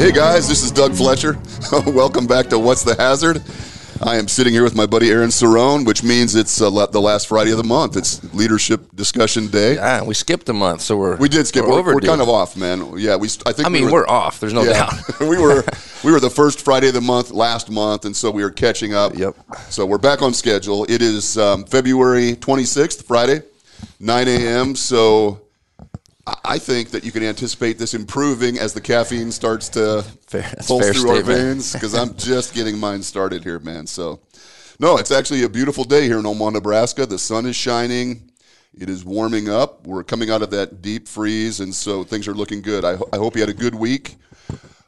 Hey guys, this is Doug Fletcher. Welcome back to What's the Hazard? I am sitting here with my buddy Aaron Cerrone, which means it's uh, the last Friday of the month. It's Leadership Discussion Day. Yeah, we skipped a month, so we're we did skip. We're, we're, we're kind of off, man. Yeah, we. I think. I mean, we are off. There's no yeah, doubt. we were we were the first Friday of the month last month, and so we are catching up. Yep. So we're back on schedule. It is um, February 26th, Friday, 9 a.m. So I think that you can anticipate this improving as the caffeine starts to fair, pulse through statement. our veins because I'm just getting mine started here, man. So, no, it's actually a beautiful day here in Omaha, Nebraska. The sun is shining. It is warming up. We're coming out of that deep freeze, and so things are looking good. I, I hope you had a good week.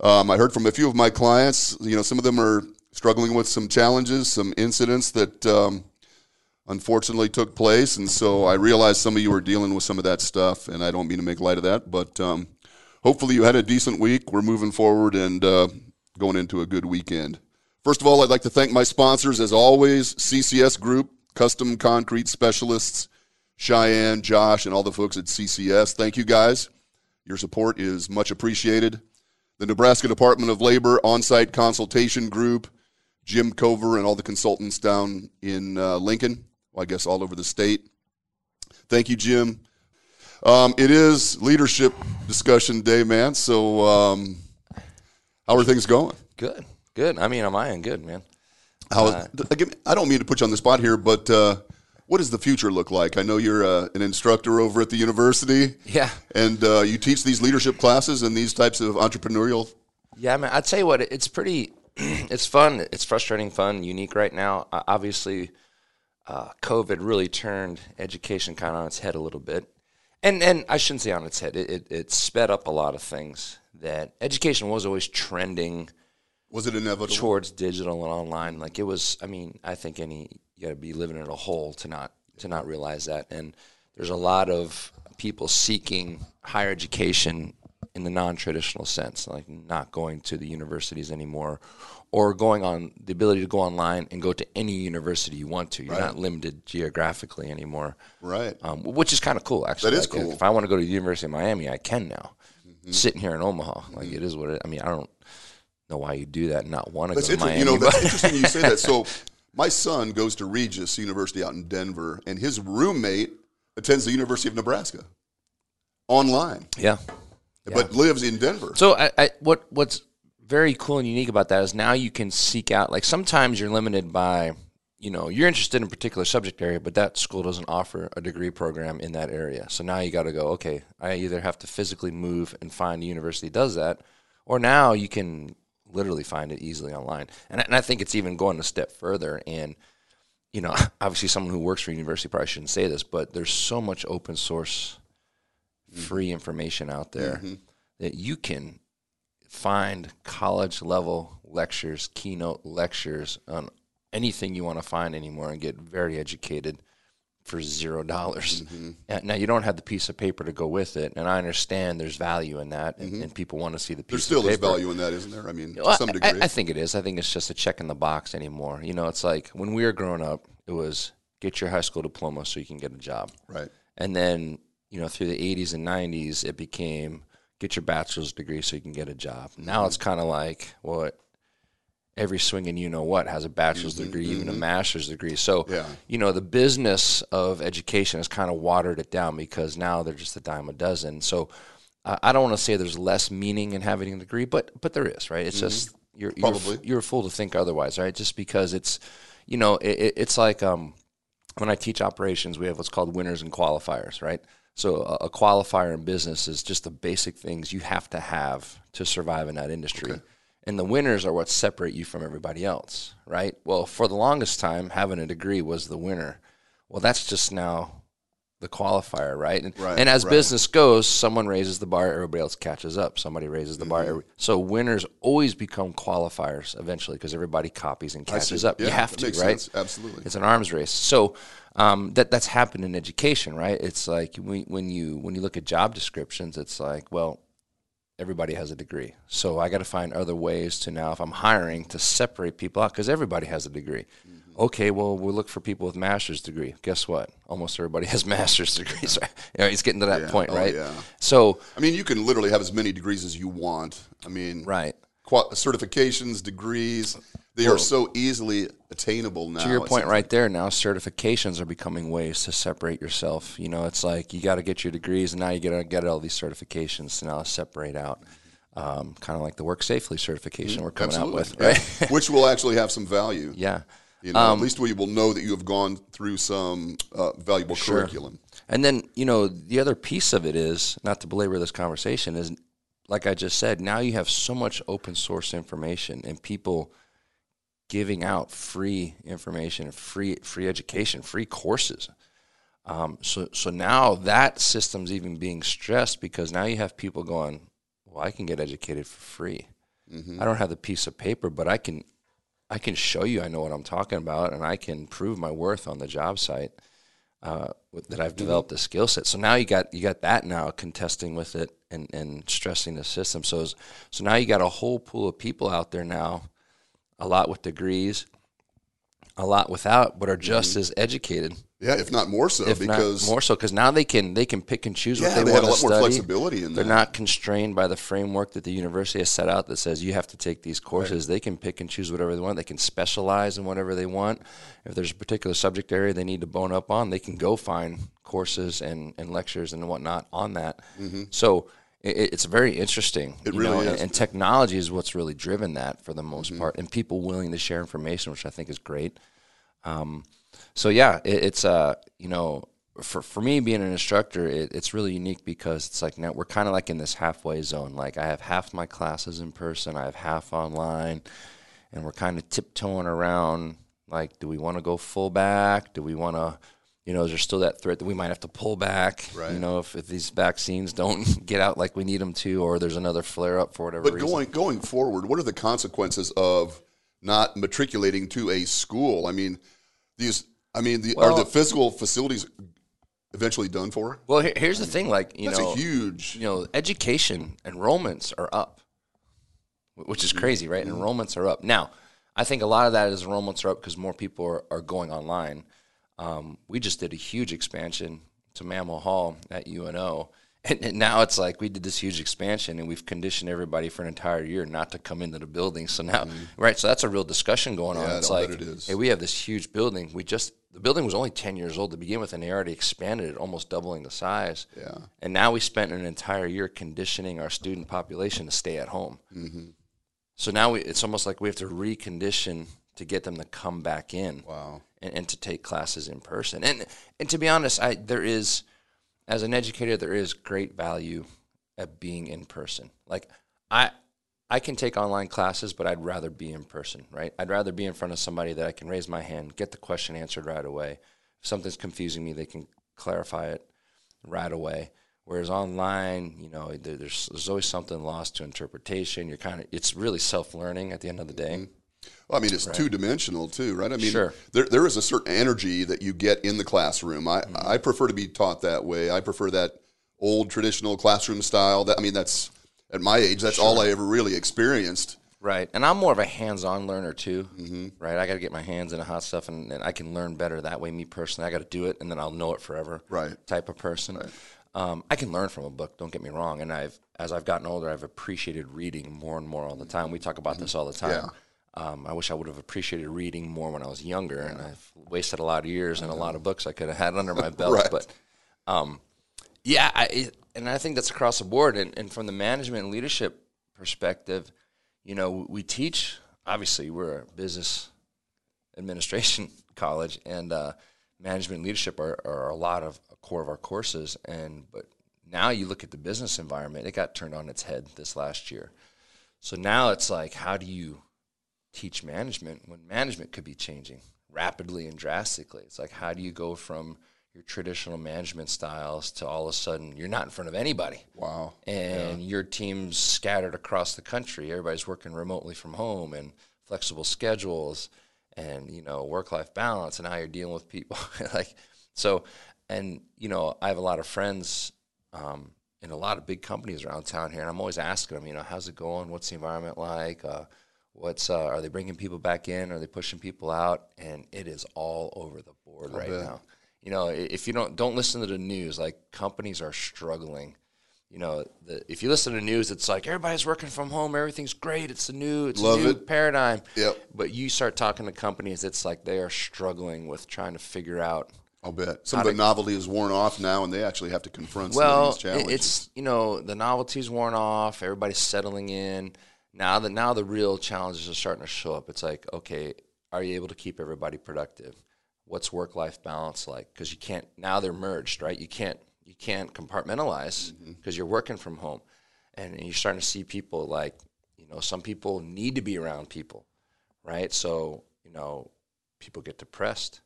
Um, I heard from a few of my clients. You know, some of them are struggling with some challenges, some incidents that um, unfortunately took place. And so I realize some of you are dealing with some of that stuff, and I don't mean to make light of that, but um, hopefully you had a decent week. We're moving forward and uh, going into a good weekend. First of all, I'd like to thank my sponsors, as always CCS Group, Custom Concrete Specialists, Cheyenne, Josh, and all the folks at CCS. Thank you guys. Your support is much appreciated. The Nebraska Department of Labor On Site Consultation Group, Jim Cover, and all the consultants down in uh, Lincoln well, I guess all over the state. Thank you, Jim. Um, it is leadership discussion day, man. So, um, how are things going? Good, good. I mean, on my end, good, man. How, uh, I don't mean to put you on the spot here, but uh, what does the future look like? I know you're uh, an instructor over at the university. Yeah. And uh, you teach these leadership classes and these types of entrepreneurial. Yeah, man. I'd tell you what, it's pretty, it's fun. It's frustrating, fun, unique right now. obviously, uh, COVID really turned education kind of on its head a little bit. And, and I shouldn't say on its head, it, it, it sped up a lot of things that education was always trending. Was it inevitable? Towards digital and online. Like it was, I mean, I think any, you got to be living in a hole to not, to not realize that. And there's a lot of people seeking higher education in the non-traditional sense, like not going to the universities anymore or going on the ability to go online and go to any university you want to. You're right. not limited geographically anymore. Right. Um, which is kind of cool, actually. That is like, cool. If I want to go to the University of Miami, I can now. Mm-hmm. Sitting here in Omaha, mm-hmm. like it is what it. I mean, I don't know why you do that and not want to go to Miami. You know, that's interesting you say that. So, my son goes to Regis University out in Denver, and his roommate attends the University of Nebraska online. Yeah. But lives in Denver. So, I, I what what's very cool and unique about that is now you can seek out like sometimes you're limited by you know you're interested in a particular subject area but that school doesn't offer a degree program in that area. So now you got to go okay i either have to physically move and find a university that does that or now you can literally find it easily online. And, and i think it's even going a step further and you know obviously someone who works for a university probably shouldn't say this but there's so much open source free information out there mm-hmm. that you can find college level lectures, keynote lectures on anything you want to find anymore and get very educated for zero dollars. Mm-hmm. Now you don't have the piece of paper to go with it, and I understand there's value in that, and, mm-hmm. and people want to see the piece. There's still of paper. there's value in that, isn't there? I mean, to some degree. I, I, think it is. I think it's just a check in the box anymore. You know, it's like when we were growing up, it was get your high school diploma so you can get a job. Right. And then you know through the 80s and 90s, it became get your bachelor's degree so you can get a job. Now it's kind of like well, every swinging you know what has a bachelor's mm-hmm, degree, mm-hmm. even a mm-hmm. master's degree. So yeah. you know the business of education has kind of watered it down because now they're just a dime a dozen. So uh, I don't want to say there's less meaning in having a degree, but but there is, right? It's mm-hmm. just you're you're, you're, a fool to think otherwise, right? Just because it's you know it, it's like um, when I teach operations, we have what's called winners and qualifiers, right? So a, qualifier in business is just the basic things you have to have to survive in that industry. Okay. And the winners are what separate you from everybody else, right? Well, for the longest time, having a degree was the winner. Well, that's just now the qualifier, right? And, right, and as right. business goes, someone raises the bar, everybody else catches up. Somebody raises the mm-hmm. bar. So winners always become qualifiers eventually because everybody copies and catches up. Yeah, you have to, right? Sense. Absolutely. It's an arms race. So um, that that's happened in education, right? It's like when, when you when you look at job descriptions, it's like, well, everybody has a degree, so I got to find other ways to now, if I'm hiring, to separate people out because everybody has a degree. Mm-hmm. Okay, well, we look for people with master's degree. Guess what? Almost everybody has master's degrees. Right? You know, it's getting to that yeah. point, oh, right? Yeah. So I mean, you can literally have as many degrees as you want. I mean, right certifications, degrees. They are so easily attainable now. to your point right there now certifications are becoming ways to separate yourself you know it's like you got to get your degrees and now you got to get all these certifications to now separate out um, kind of like the work safely certification we're coming out with Yeah. right Which will actually have some value. yeah You know, at least we will know that you have gone through some uh, valuable curriculum. And then, you know, the other piece of it is, not to belabor this conversation, is like I just said, now you have so much open source information and people giving out free information, free free education, free courses. Um, so so now that system's even being stressed because now you have people going, well, I can get educated for free. I don't have the piece of paper, but I can I can show you I know what I'm talking about, and I can prove my worth on the job site uh, that I've developed a skill set. So now you got you got that now contesting with it and, and stressing the system. So is- so now you got a whole pool of people out there now, a lot with degrees, a lot without, but are just mm-hmm. as educated, Yeah, if not more so, if because more so, because now they can they can pick and choose yeah, what they, they, want a to lot more flexibility in there. They're that. not constrained by the framework that the university has set out that says you have to take these courses. They can pick and choose whatever they want. They can specialize in whatever they want. If there's a particular subject area they need to bone up on, they can go find courses and, and lectures and whatnot on that. Mm-hmm. So it, it's very interesting. It really know, is. And, and technology is what's really driven that for the most part, and people willing to share information, which I think is great. Um, so yeah, it, it's uh, you know, for for me being an instructor, it, it's really unique because it's like now we're kind of like in this halfway zone. Like I have half my classes in person, I have half online, and we're kind of tiptoeing around. Like, do we want to go full back? Do we want to, you know, is there still that threat that we might have to pull back? Right. You know, if, if these vaccines don't get out like we need them to, or there's another flare up for whatever But reason. going going forward, what are the consequences of not matriculating to a school? I mean, these. I mean, the, are the physical facilities eventually done for? well, here, here's the thing. Like, you That's know, a huge. you know, education enrollments are up, which is crazy, right? Mm-hmm. Enrollments are up. Now, I think a lot of that is enrollments are up because more people are, are going online. Um, we just did a huge expansion to Mammel Hall at UNO. And, and now it's like we did this huge expansion and we've conditioned everybody for an entire year not to come into the building. So now, right? So that's a real discussion going on. It's like, bet it is. hey, we have this huge building. We just, the building was only 10 years old to begin with and they already expanded it, almost doubling the size. Yeah. And now we spent an entire year conditioning our student population to stay at home. Mm-hmm. So now we, it's almost like we have to recondition to get them to come back in Wow. And, and to take classes in person. And and to be honest, I there is as an educator there is great value at being in person. Like I I can take online classes, but I'd rather be in person, right? I'd rather be in front of somebody that I can raise my hand, get the question answered right away. If something's confusing me, they can clarify it right away. Whereas online, you know, there's there's always something lost to interpretation. You're kind of it's really self learning at the end of the day. Mm-hmm. Well, I mean, it's two dimensional too, right? I mean, Sure. there there is a certain energy that you get in the classroom. I Mm-hmm. I prefer to be taught that way. I prefer that old traditional classroom style. That I mean, that's at my age, that's all I ever really experienced. Right. And I'm more of a hands on learner too. Mm-hmm. Right. I got to get my hands in the hot stuff and, and I can learn better that way. Me personally, I got to do it and then I'll know it forever. Right. Type of person. Um, I can learn from a book. Don't get me wrong. And I've, as I've gotten older, I've appreciated reading more and more all the time. We talk about this all the time. Um, I wish I would have appreciated reading more when I was younger, and I've wasted a lot of years and a lot of books I could have had under my belt. Right. But um, yeah, I, and I think that's across the board. And, and from the management and leadership perspective, you know, we teach. Obviously, we're a business administration college, and uh, management and leadership are, are a lot of a core of our courses. And but now you look at the business environment; it got turned on its head this last year. So now it's like, how do you teach management when management could be changing rapidly and drastically? It's like, how do you go from your traditional management styles to all of a sudden you're not in front of anybody Wow. and your team's scattered across the country. Everybody's working remotely from home and flexible schedules and you know work life balance and how you're dealing with people like so and you know I have a lot of friends um, in a lot of big companies around town here and I'm always asking them you know how's it going what's the environment like uh, what's uh, are they bringing people back in are they pushing people out and it is all over the board right bet. now you know if you don't don't listen to the news like companies are struggling you know, the, if you listen to news, it's like everybody's working from home, everything's great, it's a new, it's Love a new it. paradigm. Yep. But you start talking to companies, it's like they are struggling with trying to figure out. I'll bet some of the novelty is worn off now, and they actually have to confront some of these challenges. it- it's you know the novelty's worn off, everybody's settling in. Now the now the real challenges are starting to show up. It's like, okay, are you able to keep everybody productive? What's work life balance like? Because you can't now they're merged, right? You can't you can't compartmentalize Mm-hmm. because you're working from home, and you're starting to see people like you know some people need to be around people, right? So you know people get depressed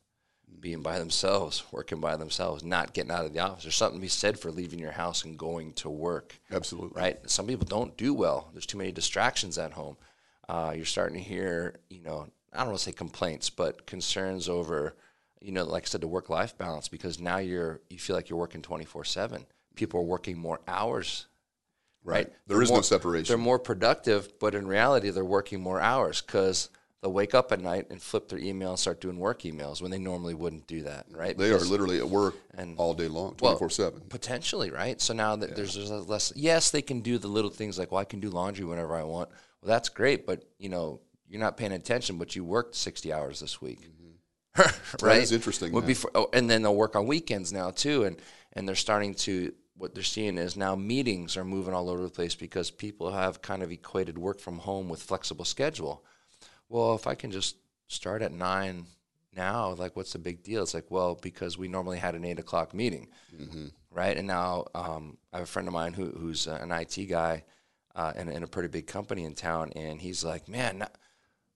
being by themselves, working by themselves, not getting out of the office. There's something to be said for leaving your house and going to work, Absolutely. right? Some people don't do well. There's too many distractions at home. Uh, you're starting to hear, you know, I don't want to say complaints, but concerns over, you know, like I said, the work-life balance because now you're you feel like you're working 24/7. People are working more hours right? There They're is no more- separation. They're more productive, but in reality, they're working more hours because they'll wake up at night and flip their email and start doing work emails when they normally wouldn't do that, right? They are literally at work and- all day long, well, 24 7. Potentially, right? So now that there's, there's less. Yes, they can do the little things like, well, I can do laundry whenever I want. Well, that's great, but you know, you're not paying attention. But you worked 60 hours this week, mm-hmm. right? is interesting, Would yeah. be for, oh, and then they'll work on weekends now too, and and they're starting to. What they're seeing is now meetings are moving all over the place because people have kind of equated work from home with flexible schedule. Well, if I can just start at nine now, like what's the big deal? It's like, well, because we normally had an eight o'clock meeting, right? And now um, I have a friend of mine who, who's uh, an IT guy uh, in, in a pretty big company in town, and he's like, man. Now,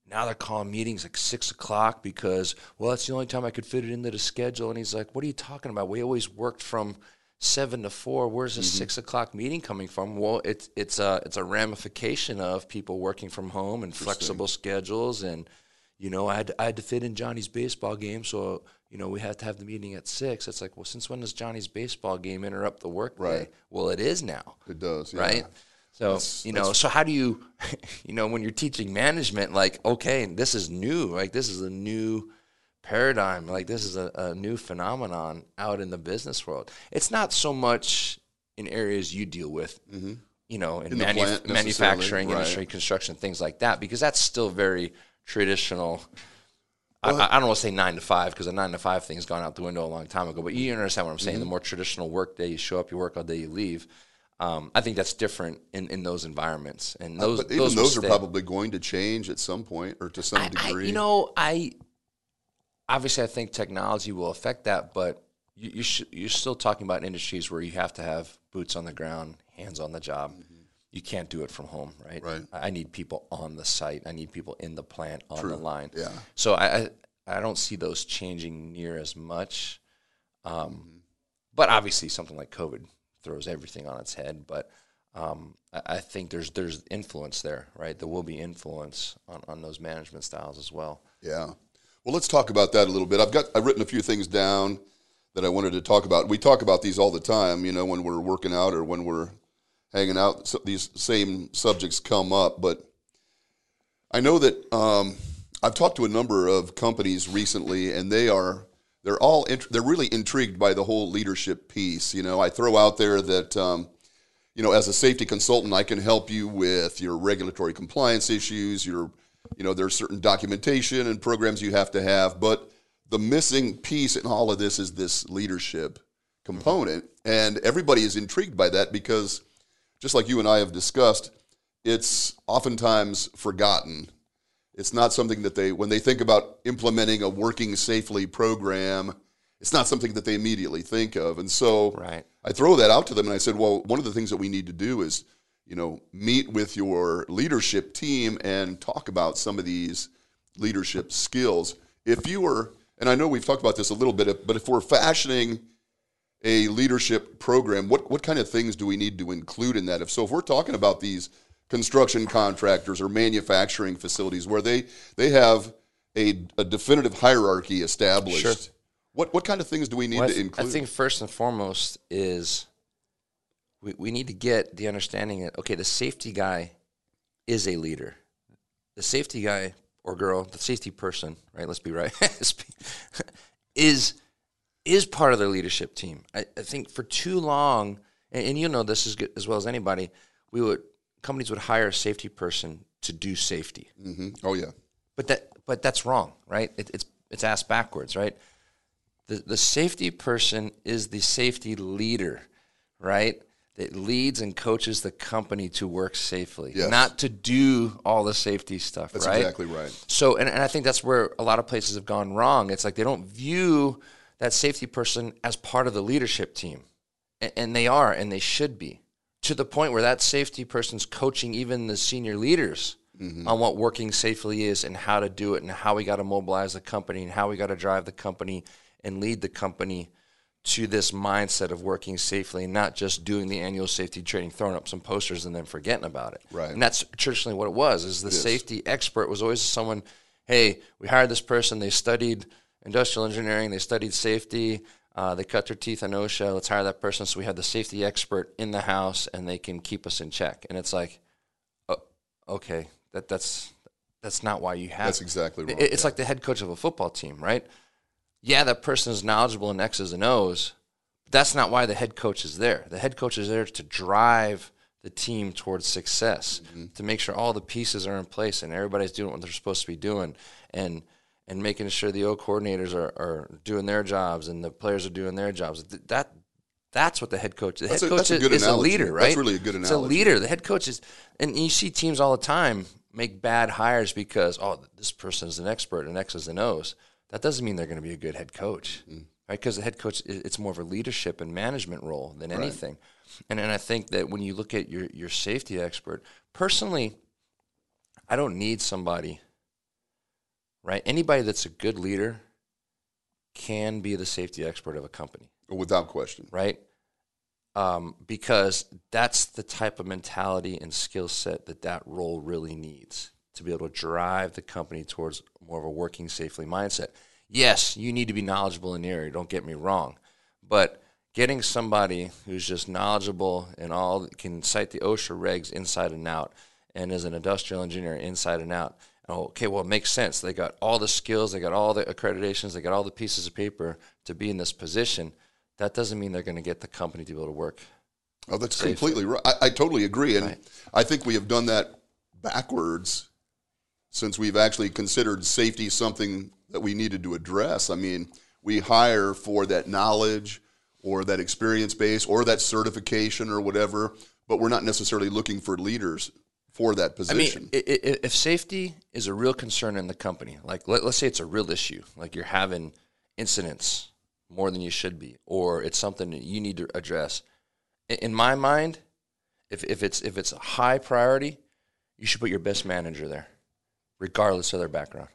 now they're calling meetings like six o'clock because well that's the only time I could fit it into the schedule. And he's like, "What are you talking about? We always worked from seven to four. Where's the mm-hmm. six o'clock meeting coming from?" Well, it's it's a it's a ramification of people working from home and flexible schedules, and you know I had to, I had to fit in Johnny's baseball game, so you know we had to have the meeting at six. It's like, well, since when does Johnny's baseball game interrupt the work day? Right. Well, it is now It does. Yeah. right? So you know, so how do you, you know, when you're teaching management, like, okay, this is new, like this is a new paradigm, like this is a, a new phenomenon out in the business world. It's not so much in areas you deal with, you know, in, Mm-hmm. In manu- manufacturing right. industry, construction, things like that, because that's still very traditional. I, I don't want to say nine to five because the nine to five thing's gone out the window a long time ago. But you understand what I'm Mm-hmm. saying. The more traditional work day, you show up, you work all day, you leave. Um, I think that's different in, in those environments, and those But even those, those, are stay. probably going to change at some point or to some I, I- degree. you know, I obviously I think technology will affect that, but you, you sh- you're still talking about industries where you have to have boots on the ground, hands on the job. You can't do it from home, right? Right. I need people on the site. I need people in the plant on the line. Yeah. So I, I I don't see those changing near as much. Um, But obviously, something like COVID throws everything on its head. But um, I, I think there's there's influence there, right? There will be influence on, on those management styles as well. Yeah. Well, let's talk about that a little bit. I've got I've written a few things down that I wanted to talk about. We talk about these all the time, you know, when we're working out or when we're hanging out. So these same subjects come up, but I know that um, I've talked to a number of companies recently, and they are they're all int- they're really intrigued by the whole leadership piece. You know, I throw out there that. Um, you know, as a safety consultant, I can help you with your regulatory compliance issues. Your, you know, there's certain documentation and programs you have to have, but the missing piece in all of this is this leadership component, and everybody is intrigued by that because, just like you and I have discussed, it's oftentimes forgotten. It's not something that they, when they think about implementing a working safely program, it's not something that they immediately think of, and so Right. I throw that out to them and I said, well, one of the things that we need to do is, you know, meet with your leadership team and talk about some of these leadership skills. If you were, and I know we've talked about this a little bit, but if we're fashioning a leadership program, what, what kind of things do we need to include in that? If so, if we're talking about these construction contractors or manufacturing facilities where they, they have a, a definitive hierarchy established, Sure. what, what kind of things do we need Well, to include? I think first and foremost is we, we need to get the understanding that okay, the safety guy is a leader. The safety guy or girl, the safety person, right? Let's be right, is is part of the leadership team. I, I think for too long and, and you know this as good, as well as anybody. We would companies would hire a safety person to do safety, hmm Oh yeah. but that but that's wrong, right? It, it's it's asked backwards, right? The the safety person is the safety leader, right? That leads and coaches the company to work safely, Yes. not to do all the safety stuff, That's right? exactly right. So, and, and I think that's where a lot of places have gone wrong. It's like they don't view that safety person as part of the leadership team. And, and they are, and they should be, to the point where that safety person's coaching even the senior leaders mm-hmm. on what working safely is and how to do it and how we got to mobilize the company and how we got to drive the company and lead the company to this mindset of working safely and not just doing the annual safety training, throwing up some posters and then forgetting about it. Right. And that's traditionally what it was. Is the is. safety expert was always someone. Hey, we hired this person. They studied industrial engineering. They studied safety. Uh, they cut their teeth on OSHA. Let's hire that person. So we have the safety expert in the house, and they can keep us in check. And it's like, oh, okay, that that's that's not why you have. That's exactly It- wrong. It's like the head coach of a football team, right? Yeah, that person is knowledgeable in X's and O's. But that's not why the head coach is there. The head coach is there to drive the team towards success, mm-hmm. to make sure all the pieces are in place and everybody's doing what they're supposed to be doing, and and making sure the O coordinators are, are doing their jobs and the players are doing their jobs. That that's what the head coach. The That's head a- coach that's is, a analogy. leader, That's right? really a good It's a leader. The head coach is, and you see teams all the time make bad hires because oh, this person is an expert in X's and O's. That doesn't mean they're going to be a good head coach, Mm. right? Because the head coach, it's more of a leadership and management role than anything. And and I think that when you look at your your safety expert, personally, I don't need somebody. Right, anybody that's a good leader can be the safety expert of a company Without question. right? Um, because that's the type of mentality and skill set that that role really needs to be able to drive the company towards more of a working safely mindset. Yes, you need to be knowledgeable in the area. Don't get me wrong, but getting somebody who's just knowledgeable and all can cite the OSHA regs inside and out, and is an industrial engineer inside and out. Oh, okay, well, it makes sense. They got all the skills, they got all the accreditations, they got all the pieces of paper to be in this position. That doesn't mean they're going to get the company to be able to work. Oh, that's completely right. I, I totally agree, and I think we have done that backwards since we've actually considered safety something that we needed to address. I mean, we hire for that knowledge or that experience base or that certification or whatever, but we're not necessarily looking for leaders for that position. i- i- if safety is a real concern in the company, like let, let's say it's a real issue, like you're having incidents more than you should be, or it's something that you need to address. In my mind, if, if it's if it's a high priority, you should put your best manager there, regardless of their background.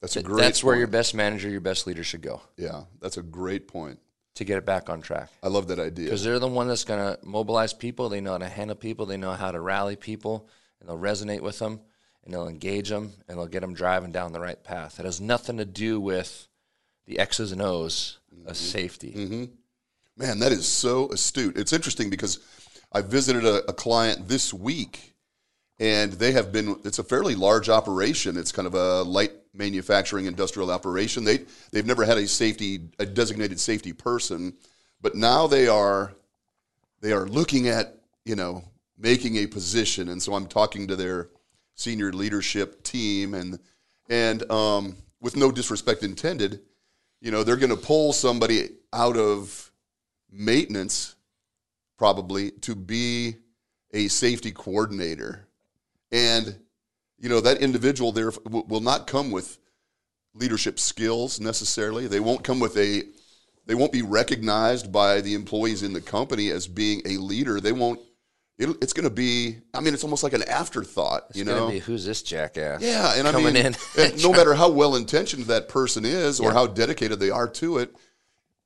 that's a great. That's where your best manager, your best leader should go yeah, that's a great point. to get it back on track. I love that idea. because they're the one that's going to mobilize people. They know how to handle people. They know how to rally people, and they'll resonate with them, and they'll engage them, and they'll get them driving down the right path. It has nothing to do with the X's and O's of mm-hmm. safety. Mm-hmm. Man, that is so astute. It's interesting because I visited a, a client this week, and they have been. It's a fairly large operation. It's kind of a light manufacturing industrial operation. They they've never had a safety a designated safety person, but now they are they are looking at you know making a position, and so I'm talking to their senior leadership team, and and um, with no disrespect intended, you know they're going to pull somebody out of maintenance probably to be a safety coordinator and you know that individual there will not come with leadership skills necessarily they won't come with a they won't be recognized by the employees in the company as being a leader they won't it, it's going to be i mean it's almost like an afterthought you It's gonna know be who's this jackass? yeah, and I mean, in. and no matter how well intentioned that person is or how dedicated they are to it,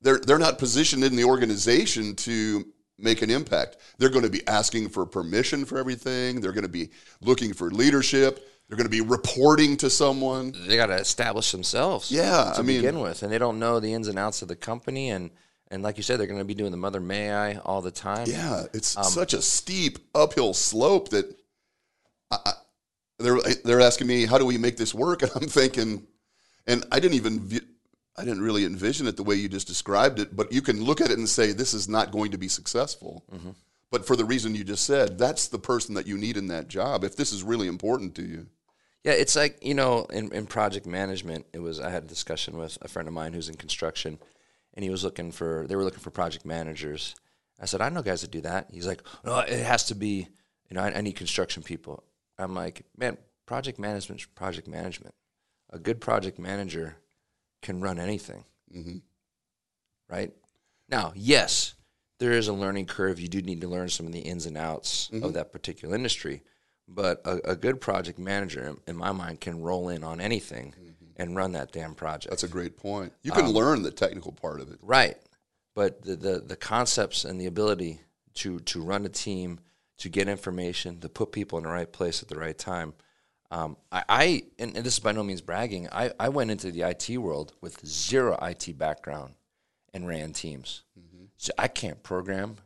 they're they're not positioned in the organization to make an impact. They're going to be asking for permission for everything. They're going to be looking for leadership. They're going to be reporting to someone. they got to establish themselves. Yeah, to I mean- begin with, and they don't know the ins and outs of the company, and and like you said, they're going to be doing the mother may I all the time. Yeah, it's Um, such a steep uphill slope that I, I, they're they're asking me how do we make this work, and I'm thinking, and I didn't even view, I didn't really envision it the way you just described it, but you can look at it and say, this is not going to be successful. Mm-hmm. But for the reason you just said, that's the person that you need in that job if this is really important to you. Yeah, it's like you know, in, in project management, it was. I had a discussion with a friend of mine who's in construction, and he was looking for. They were looking for project managers. I said, I know guys that do that. He's like, no, it has to be. You know, I, I need construction people. I'm like, man, project management, project management. A good project manager can run anything. Mm-hmm. Right now, yes, there is a learning curve. You do need to learn some of the ins and outs of mm-hmm. that particular industry. But a, a good project manager, in- my mind, can roll in on anything mm-hmm. and run that damn project. That's a great point. You Um, can learn the technical part of it. Right. But the, the, the concepts and the ability to, to run a team, to get information, to put people in the right place at the right time. Um, I, I and, and this is by no means bragging, I, I went into the IT world with zero IT background and ran teams. So I can't program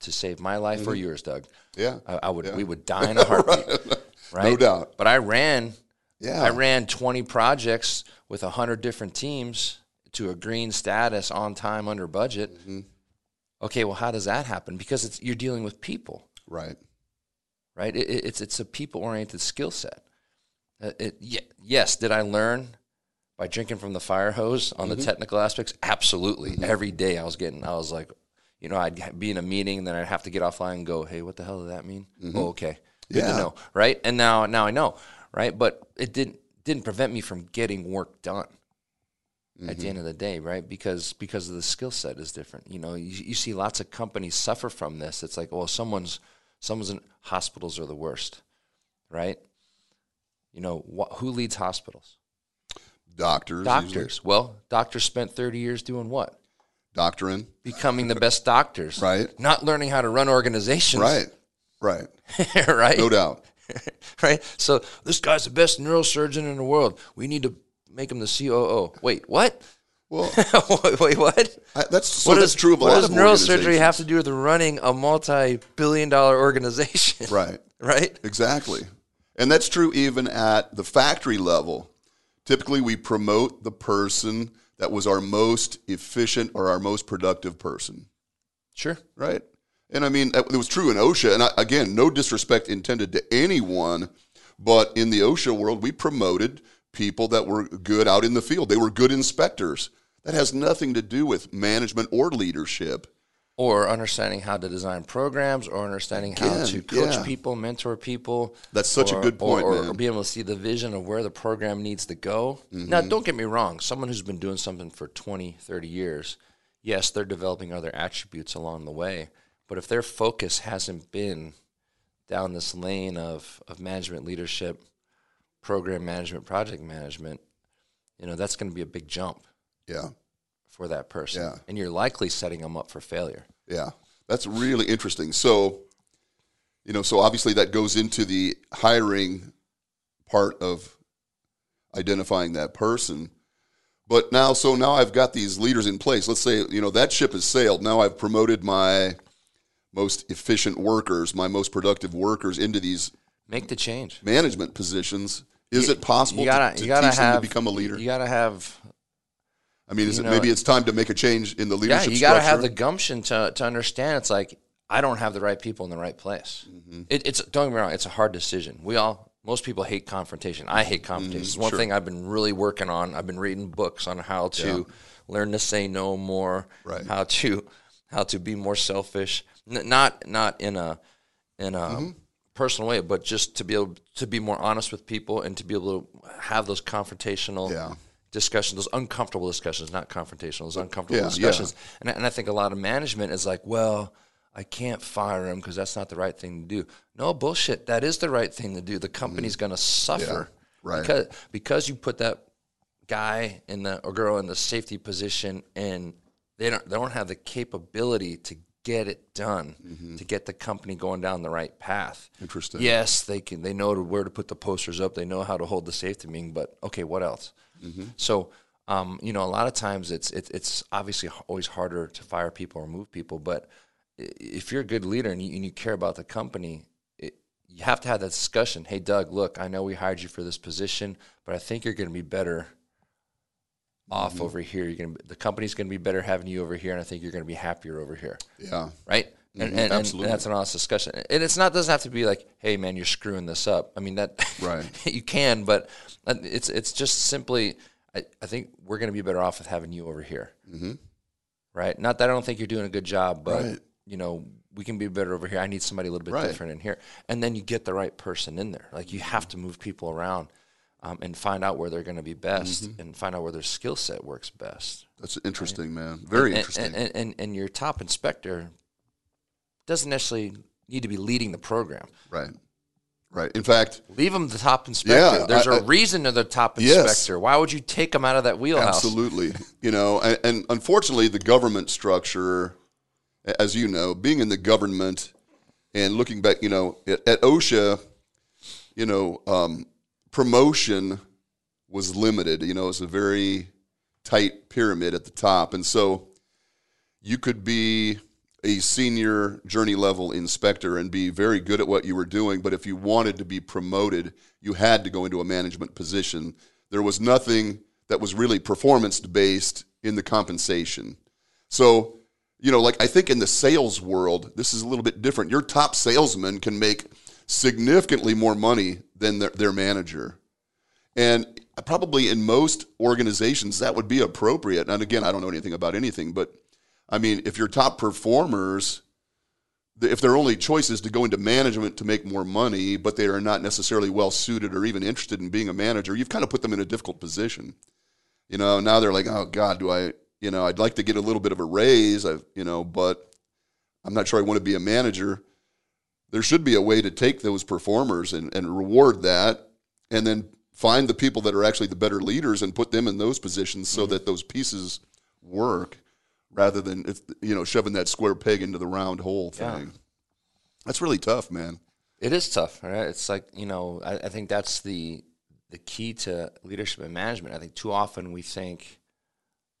to save my life or yours, Doug. Yeah. I, I would we would die in a heartbeat. right? No doubt. But I ran Yeah. I ran 20 projects with 100 different teams to a green status on time under budget. Mm-hmm. Okay, well, how does that happen? Because it's, you're dealing with people, Right. right? It- it's, it's a people oriented skill set. Uh, it, yes, did I learn by drinking from the fire hose on Mm-hmm. the technical aspects? Absolutely. Every day I was getting, I was like, you know, I'd be in a meeting, and then I'd have to get offline and go, hey, what the hell does that mean? Oh, okay. Good Mm-hmm. Yeah. to know, right? And now, now I know, right? But it didn't didn't prevent me from getting work done at Mm-hmm. the end of the day, right? Because because of the skill set is different. You know, you, you see lots of companies suffer from this. It's like, well, someone's someone's in hospitals are the worst, right? You know, wh- who leads hospitals? Doctors. usually. Doctors. Well, doctors spent 30 years doing what? Doctoring. Becoming the best doctors. Right. Not learning how to run organizations. Right. Right. right. No doubt. right? So this guy's the best neurosurgeon in the world. We need to make him the COO. Wait, what? Well, Wait, what? I, that's so what that's does- true of a what lot does of neurosurgery have to do with running a multi-billion-dollar organization? Right. right? Exactly. And that's true even at the factory level. Typically, we promote the person that was our most efficient or our most productive person, Sure. right? And I mean, it was true in OSHA. And I, again, no disrespect intended to anyone, but in the OSHA world, we promoted people that were good out in the field. They were good inspectors. That has nothing to do with management or leadership. Or understanding how to design programs, or understanding how to coach yeah. people, mentor people. That's such a good point, or, or, or being able to see the vision of where the program needs to go. Mm-hmm. Now, don't get me wrong. Someone who's been doing something for 20, 30 years, yes, they're developing other attributes along the way. But if their focus hasn't been down this lane of, of management leadership, program management, project management, you know, that's going to be a big jump Yeah. For that person. Yeah. And you're likely setting them up for failure. Yeah, that's really interesting. So, you know, so obviously that goes into the hiring part of identifying that person. But now, so now I've got these leaders in place. Let's say, you know, that ship has sailed. Now I've promoted my most efficient workers, my most productive workers into these Make the change. management positions. Is it possible you gotta, to, to you gotta teach have them to become a leader? You gotta have I mean, is you it know, maybe it's time to make a change in the leadership? yeah. You gotta have the gumption to to understand. It's like I don't have the right people in the right place. Mm-hmm. It, it's don't get me wrong. It's a hard decision. We all most people hate confrontation. I hate confrontation. it's one Mm-hmm. sure. thing I've been really working on. I've been reading books on how to learn to say no more. Right. How to how to be more selfish. N- not not in a in a Mm-hmm. personal way, but just to be able to be more honest with people and to be able to have those confrontational Yeah. Discussions, those uncomfortable discussions, not confrontational, those uncomfortable Yeah, discussions. And, I- and I think a lot of management is like, well, I can't fire him because that's not the right thing to do. No bullshit. That is the right thing to do. The company's going to suffer Mm-hmm. right. because because you put that guy in the or girl in the safety position and they don't they don't have the capability to get it done to get the company going down the right path. Mm-hmm. Interesting. Yes, they can. They know where to put the posters up. They know how to hold the safety meeting. But okay, what else? Mm-hmm. So, um, you know, a lot of times it's it's it's obviously always harder to fire people or move people. But if you're a good leader and you, and you care about the company, it, you have to have that discussion. Hey, Doug, look, I know we hired you for this position, but I think you're going to be better off over here. You're gonna the company's gonna be better having you over here, and I think you're gonna be happier over here. Yeah. Right. And, and, and that's an honest discussion. And it's not doesn't have to be like, "Hey, man, you're screwing this up." I mean that Right. you can, but uh, it's it's just simply. I, I think we're going to be better off with having you over here. Mm-hmm. Right. Not that I don't think you're doing a good job, but Right. you know we can be better over here. I need somebody a little bit Right. different in here, and then you get the right person in there. Like you have to move people around. Um, and find out where they're going to be best, Mm-hmm. and find out where their skill set works best. That's interesting, man. Very And- interesting. And, and, and, and your top inspector doesn't necessarily need to be leading the program. right. Right. In fact, Leave them the top inspector. Yeah, There's a I- reason they're the top Yes. inspector. Why would you take them out of that wheelhouse? Absolutely. You know, and, and unfortunately, the government structure, as you know, being in the government and looking back, you know, at, at OSHA, you know, um, promotion was limited. You know, it's a very tight pyramid at the top. And so you could be a senior journey level inspector and be very good at what you were doing, but if you wanted to be promoted, you had to go into a management position. There was nothing that was really performance based in the compensation. So, you know, like I think in the sales world, this is a little bit different. Your top salesman can make significantly more money than their, their manager. And probably in most organizations, that would be appropriate. And again, I don't know anything about anything, but I mean, if your top performers, if their only choice is to go into management to make more money, but they are not necessarily well suited or even interested in being a manager, you've kind of put them in a difficult position. You know, now they're like, oh God, do I, you know, I'd like to get a little bit of a raise, I, you know, but I'm not sure I want to be a manager. There should be a way to take those performers and, and reward that and then find the people that are actually the better leaders and put them in those positions so mm-hmm. that those pieces work rather than if, you know shoving that square peg into the round hole Yeah. thing. That's really tough, man. It is tough, right? It's like you know, I, I think that's the the key to leadership and management. I think too often we think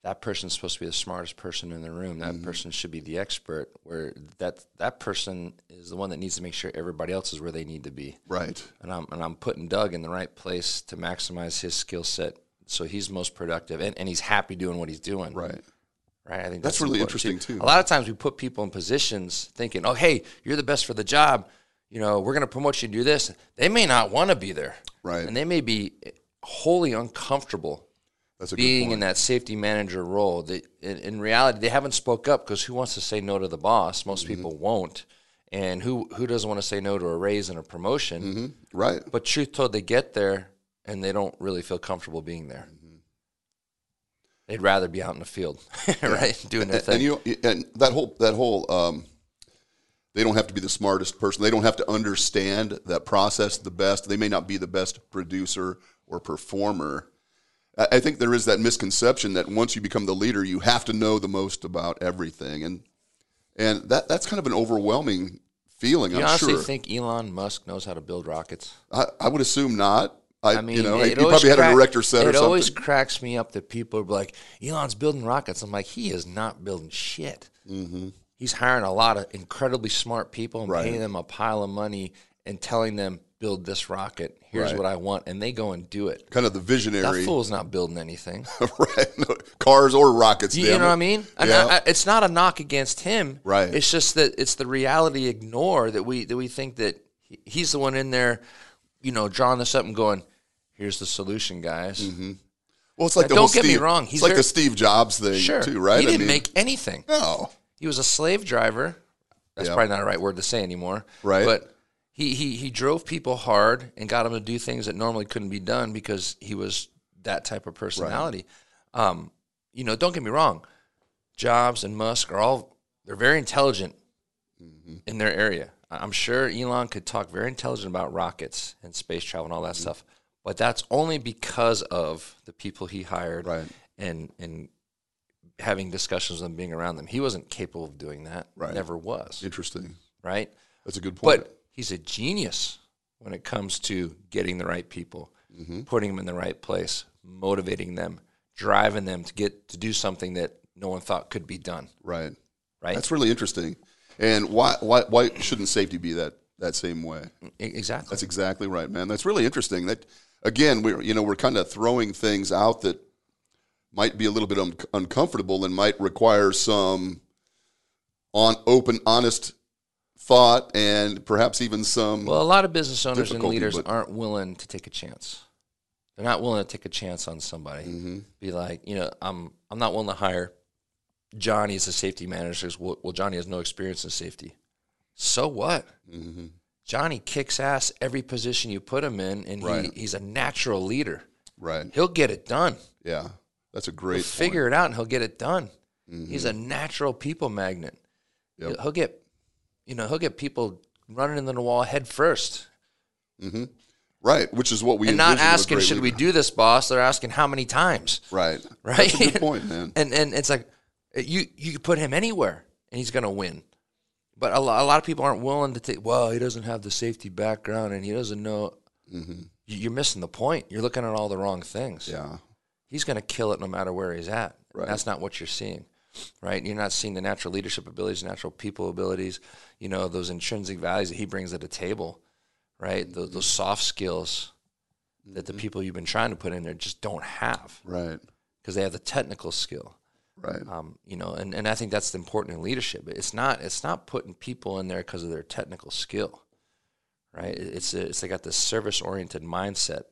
that person's supposed to be the smartest person in the room. That mm-hmm. person should be the expert. Where that that person is the one that needs to make sure everybody else is where they need to be. Right. And I'm and I'm putting Doug in the right place to maximize his skill set, so he's most productive and, and he's happy doing what he's doing. Right. Right. I think That's really interesting, too. A lot of times we put people in positions thinking, "Oh, hey, you're the best for the job. You know, we're going to promote you to do this." They may not want to be there, Right. And they may be wholly uncomfortable That's a being in that safety manager role. They, in, in reality, they haven't spoke up because who wants to say no to the boss? Most Mm-hmm. people won't. And who who doesn't want to say no to a raise and a promotion? Mm-hmm. Right. But truth told, they get there and they don't really feel comfortable being there. Mm-hmm. They'd rather be out in the field, right, doing their And, thing. you and that whole that whole um, they don't have to be the smartest person. They don't have to understand that process the best. They may not be the best producer or performer. I I think there is that misconception that once you become the leader, you have to know the most about everything, and and that that's kind of an overwhelming feeling. you I'm honestly sure. think Elon Musk knows how to build rockets? I, I would assume not. I, I mean, you know, he probably had a crack- director set or something. It always cracks me up that people are like, Elon's building rockets. I'm like, he is not building shit. Mm-hmm. He's hiring a lot of incredibly smart people and Right. paying them a pile of money and telling them, build this rocket. Here's Right. what I want. And they go and do it. kind of the That visionary, fool's not building anything. right? No, cars or rockets. You, you know it. what I mean? Yeah. I, I, it's not a knock against him. Right. It's just that it's the reality ignore that we that we think that he's the one in there, you know, drawing this up and going, "Here's the solution, guys." Well, it's like Now, the don't get me wrong, he's it's like very- the Steve Jobs thing Sure, too, right? He didn't mean, make anything. no. He was a slave driver. That's Yeah. probably not a right word to say anymore. Right. But he, he he drove people hard and got them to do things that normally couldn't be done because he was that type of personality. Um, you know, don't get me wrong. Jobs and Musk are all they're very intelligent Mm-hmm. in their area. I- I'm sure Elon could talk very intelligent about rockets and space travel and all Mm-hmm. that stuff. But that's only because of the people he hired Right. and and having discussions with them, being around them. He wasn't capable of doing that. Right. Never was. Interesting. Right. That's a good point. But he's a genius when it comes to getting the right people, Mm-hmm. putting them in the right place, motivating them, driving them to get to do something that no one thought could be done. right. Right. That's really interesting. And why why why shouldn't safety be that that same way? Exactly. That's exactly right, man. That's really interesting. That again, we're you know we're kind of throwing things out that might be a little bit un- uncomfortable and might require some on open, honest thought and perhaps even some. Well, a lot of business owners and leaders but- aren't willing to take a chance. They're not willing to take a chance on somebody. Mm-hmm. Be like, you know, I'm I'm not willing to hire Johnny as a safety manager. Well, well, Johnny has no experience in safety. So what? Mm-hmm. Johnny kicks ass every position you put him in, and Right. he, he's a natural leader. right. He'll get it done. Yeah. That's a He'll great figure it out, and he'll get it done. He's a natural people magnet. Mm-hmm. Yep. He'll get, you know, he'll get people running into the wall head first. point. Right. Which is what we and not envision of a asking should we do this boss they're asking how many times Right. right That's a good point, man. and and it's like you you could put him anywhere and he's going to win but a lot, a lot of people aren't willing to take well he doesn't have the safety background and he doesn't know. Mm-hmm. You- you're missing the point. You're looking at all the wrong things. Yeah. he's going to kill it no matter where he's at. Right. that's not what you're seeing right? You're not seeing the natural leadership abilities natural people abilities you know those intrinsic values that he brings to the table right? Those, those soft skills that the mm-hmm. people you've been trying to put in there just don't have. Right. because they have the technical skill Right. um, you know and, and i think that's important in leadership. It's not it's not putting people in there because of their technical skill right? It's it's they got this service oriented mindset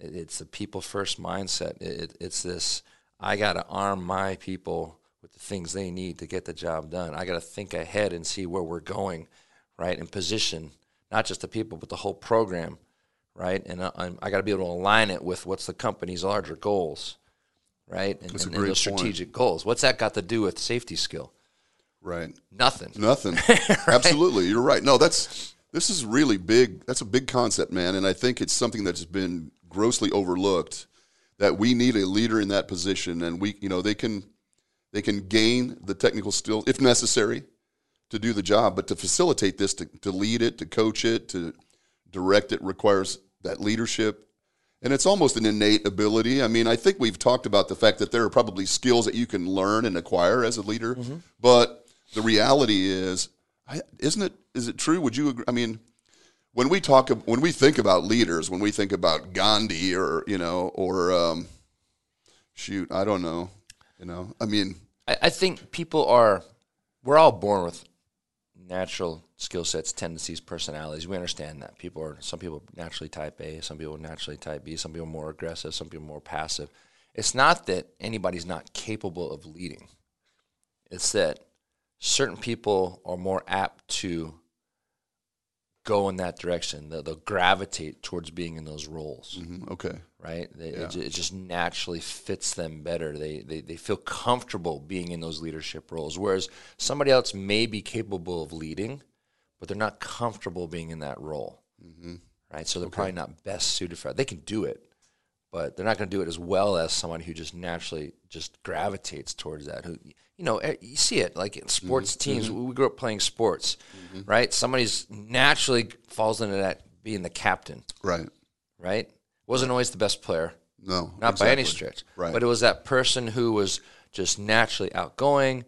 it's the people first mindset. It- it, it's this i got to arm my people with the things they need to get the job done. I got to think ahead and see where we're going right and position not just the people but the whole program right? And I, I got to be able to align it with what's the company's larger goals right and, That's a and- and great point. strategic goals what's that got to do with safety skill Right. nothing Nothing. Absolutely. You're right. No, that's this is really big. That's a big concept, man, and I think it's something that's been grossly overlooked that we need a leader in that position and we, you know, they can they can gain the technical skills if necessary to do the job, but to facilitate this to, to lead it, to coach it, to direct it requires that leadership and it's almost an innate ability. I mean, I think we've talked about the fact that there are probably skills that you can learn and acquire as a leader, but the reality is, isn't it? Is it true? Would you agree? I mean, when we talk, when we think about leaders, when we think about Gandhi or you know, or um, shoot, I don't know, you know, I mean, I, I think people are we're all born with natural skill sets, tendencies, personalities. We understand that. People are some people naturally type A, some people naturally type B, some people are more aggressive, some people are more passive. It's not that anybody's not capable of leading. It's that certain people are more apt to go in that direction. They'll, they'll gravitate towards being in those roles mm, okay, right? They, Yeah. it, it just naturally fits them better. They, they they feel comfortable being in those leadership roles, whereas somebody else may be capable of leading, but they're not comfortable being in that role, Mm-hmm. right? So they're probably not best suited for it. They can do it, but they're not going to do it as well as someone who just naturally just gravitates towards that. Who you know eh, you see it like in sports Mm-hmm. teams. We grew up playing sports, right? Somebody's naturally falls into that being the captain right? right? Wasn't always the best player, No, not by any stretch. Right. But it was that person who was just naturally outgoing,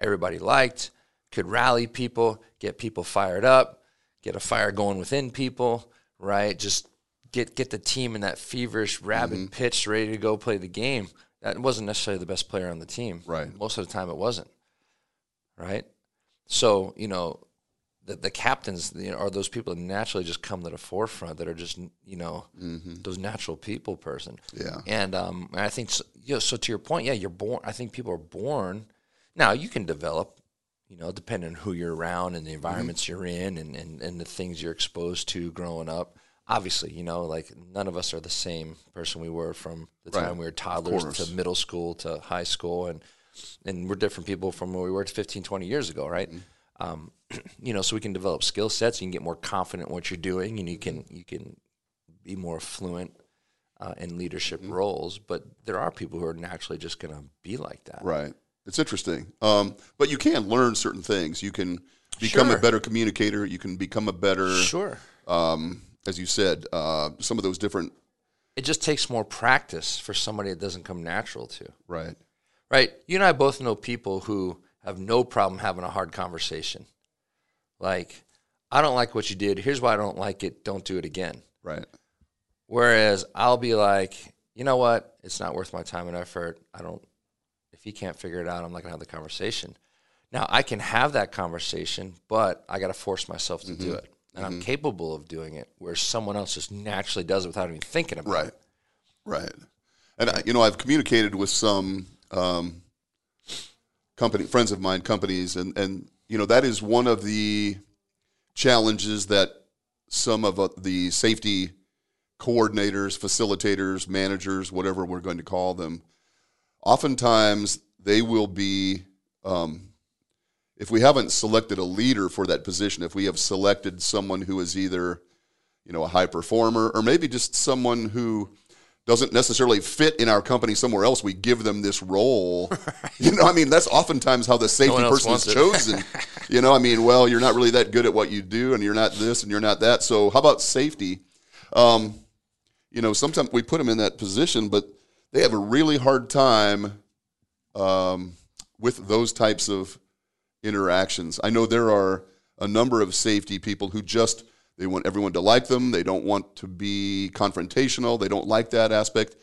everybody liked, could rally people, get people fired up, get a fire going within people, right? Just get get the team in that feverish, rabid Mm-hmm. pitch, ready to go play the game. That wasn't necessarily the best player on the team. Right. Most of the time, it wasn't. Right. So you know, the, the captains you know, are those people that naturally just come to the forefront that are just you know those natural people person. Yeah. And um, I think so, you know, so to your point, yeah, you're born. I think people are born. Now you can develop, you know, depending on who you're around and the environments you're in and, and, and the things you're exposed to growing up. Obviously, you know, like none of us are the same person we were from the Right. time we were toddlers to middle school to high school and and we're different people from where we were 15, 20 years ago, right? Um, you know, so we can develop skill sets. You can get more confident in what you're doing, and you can you can be more fluent uh, in leadership roles. But there are people who are naturally just going to be like that. Right. It's interesting. Um, but you can learn certain things. You can become Sure. a better communicator. You can become a better, Sure. um, as you said, uh, some of those different. It just takes more practice for somebody that doesn't come natural to. Right. Right. You and I both know people who have no problem having a hard conversation. Like, I don't like what you did. Here's why I don't like it. Don't do it again. Right. Whereas I'll be like, you know what? It's not worth my time and effort. I don't if he can't figure it out, I'm not gonna have the conversation. Now I can have that conversation, but I got to force myself to do it, and I'm capable of doing it. Where someone else just naturally does it without even thinking about Right. it. Right. Right. And I, you know, I've communicated with some um, company friends of mine, companies, and and you know that is one of the challenges that some of uh, the safety coordinators, facilitators, managers, whatever we're going to call them, oftentimes they will be. Um, if we haven't selected a leader for that position, if we have selected someone who is either, you know, a high performer or maybe just someone who doesn't necessarily fit in our company somewhere else, we give them this role. You know, I mean, that's oftentimes how the safety else person is chosen. you know, I mean, well, you're not really that good at what you do, and you're not this, and you're not that. So, how about safety? Um, you know, sometimes we put them in that position, but they have a really hard time um, with those types of interactions. I know there are a number of safety people who just they want everyone to like them. They don't want to be confrontational. They don't like that aspect.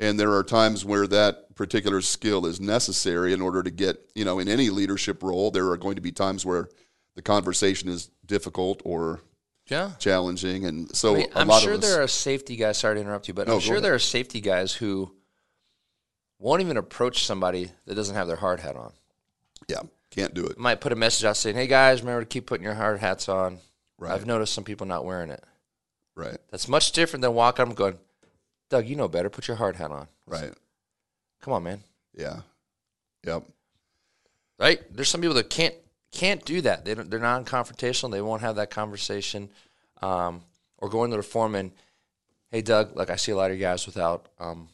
And there are times where that particular skill is necessary in order to get, you know, in any leadership role, there are going to be times where the conversation is difficult or Yeah. challenging. And so I mean, a I'm lot sure us, there are safety guys. Sorry to interrupt you, but No, I'm sure ahead. there are safety guys who won't even approach somebody that doesn't have their hard hat on. yeah, can't do it. Might put a message out saying, "Hey guys, remember to keep putting your hard hats on." Right. I've noticed some people not wearing it. Right. That's much different than walking up and going, "Doug, you know better. Put your hard hat on." Right. Come on, man. Yeah. Yep. Right? There's some people that can't can't do that. They don't, they're non-confrontational. They won't have that conversation, um, or going to the foreman. Hey, Doug. Like I see a lot of you guys without um,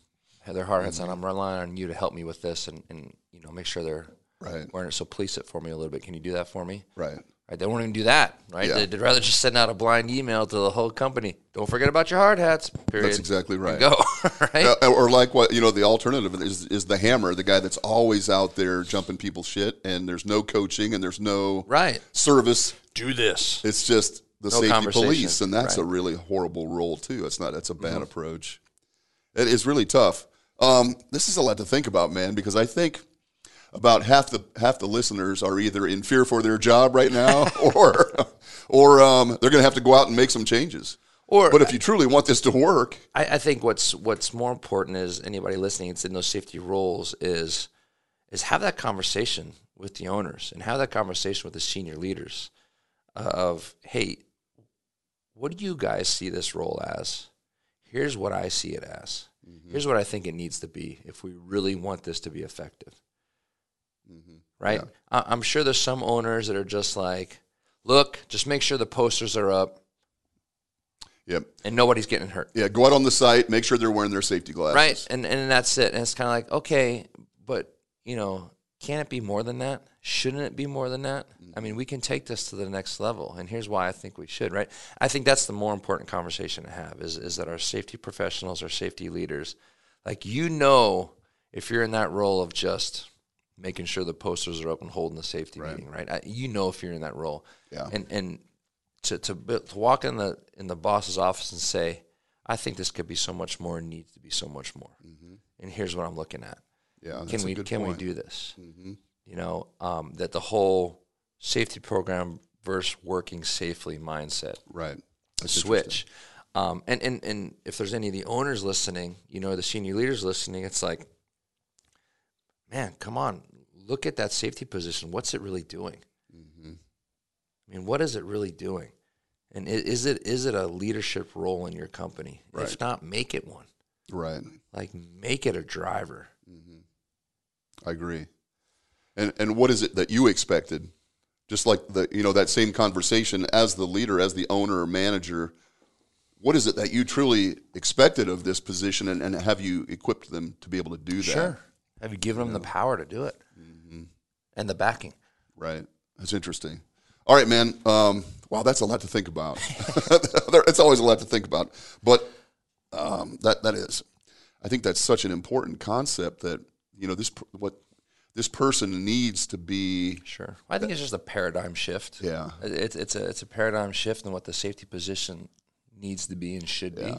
their hard hats Mm-hmm. on. I'm relying on you to help me with this, and, and you know make sure they're Right. wearing it. So police it for me a little bit. Can you do that for me? Right. Right? They won't even do that. Right? Yeah. They, would rather just send out a blind email to the whole company. Don't forget about your hard hats. Period. That's exactly right. And go. right? Uh, or like what you know, the alternative is is the hammer, the guy that's always out there jumping people's shit, and there's no coaching and there's no Right. service. Do this. It's just the No safety police, and that's a Right. Mm-hmm. really horrible role too. It's not. That's a bad approach. It is really tough. Um, this is a lot to think about, man, because I think about half the half the listeners are either in fear for their job right now, or or um, they're going to have to go out and make some changes. Or But if you truly want this to work, I, I think what's what's more important is anybody listening that's in those safety roles is is have that conversation with the owners and have that conversation with the senior leaders of hey, what do you guys see this role as? Here's what I see it as. Mm-hmm. Here's what I think it needs to be if we really want this to be effective. Mm-hmm. Right? I, I'm sure there's some owners that are just like, look, just make sure the posters are up yep, and nobody's getting hurt. yeah, go out on the site, make sure they're wearing their safety glasses. right and and that's it and it's kind of like okay but you know can it be more than that? Shouldn't it be more than that? I mean we can take this to the next level and here's why i think we should right? I think that's the more important conversation to have is, is that our safety professionals our safety leaders like you know if you're in that role of just making sure the posters are up and holding the safety meeting right? I, you know if you're in that role. Yeah. and and to, to to walk in the in the boss's office and say I think this could be so much more and needs to be so much more. Mm-hmm. And here's what I'm looking at. Yeah, that's can we can point. we do this? You know, um, that the whole safety program versus working safely mindset Right. switch. Um, and, and and if there's any of the owners listening, you know, the senior leaders listening, it's like, man, come on, look at that safety position. What's it really doing? I mean, what is it really doing? And is it is it a leadership role in your company? If not, make it one. Right. Like make it a driver. I agree. And and what is it that you expected? Just like the you know that same conversation as the leader, as the owner or manager, what is it that you truly expected of this position and, and have you equipped them to be able to do that? Sure. Have you given them the power to do it and the backing? Right. That's interesting. All right, man. Um, wow, that's a lot to think about. It's always a lot to think about, but um, that that is. I think that's such an important concept that you know this what this person needs to be. Sure. I think it's just a paradigm shift. Yeah. It- It's it's a it's a paradigm shift in what the safety position needs to be and should be.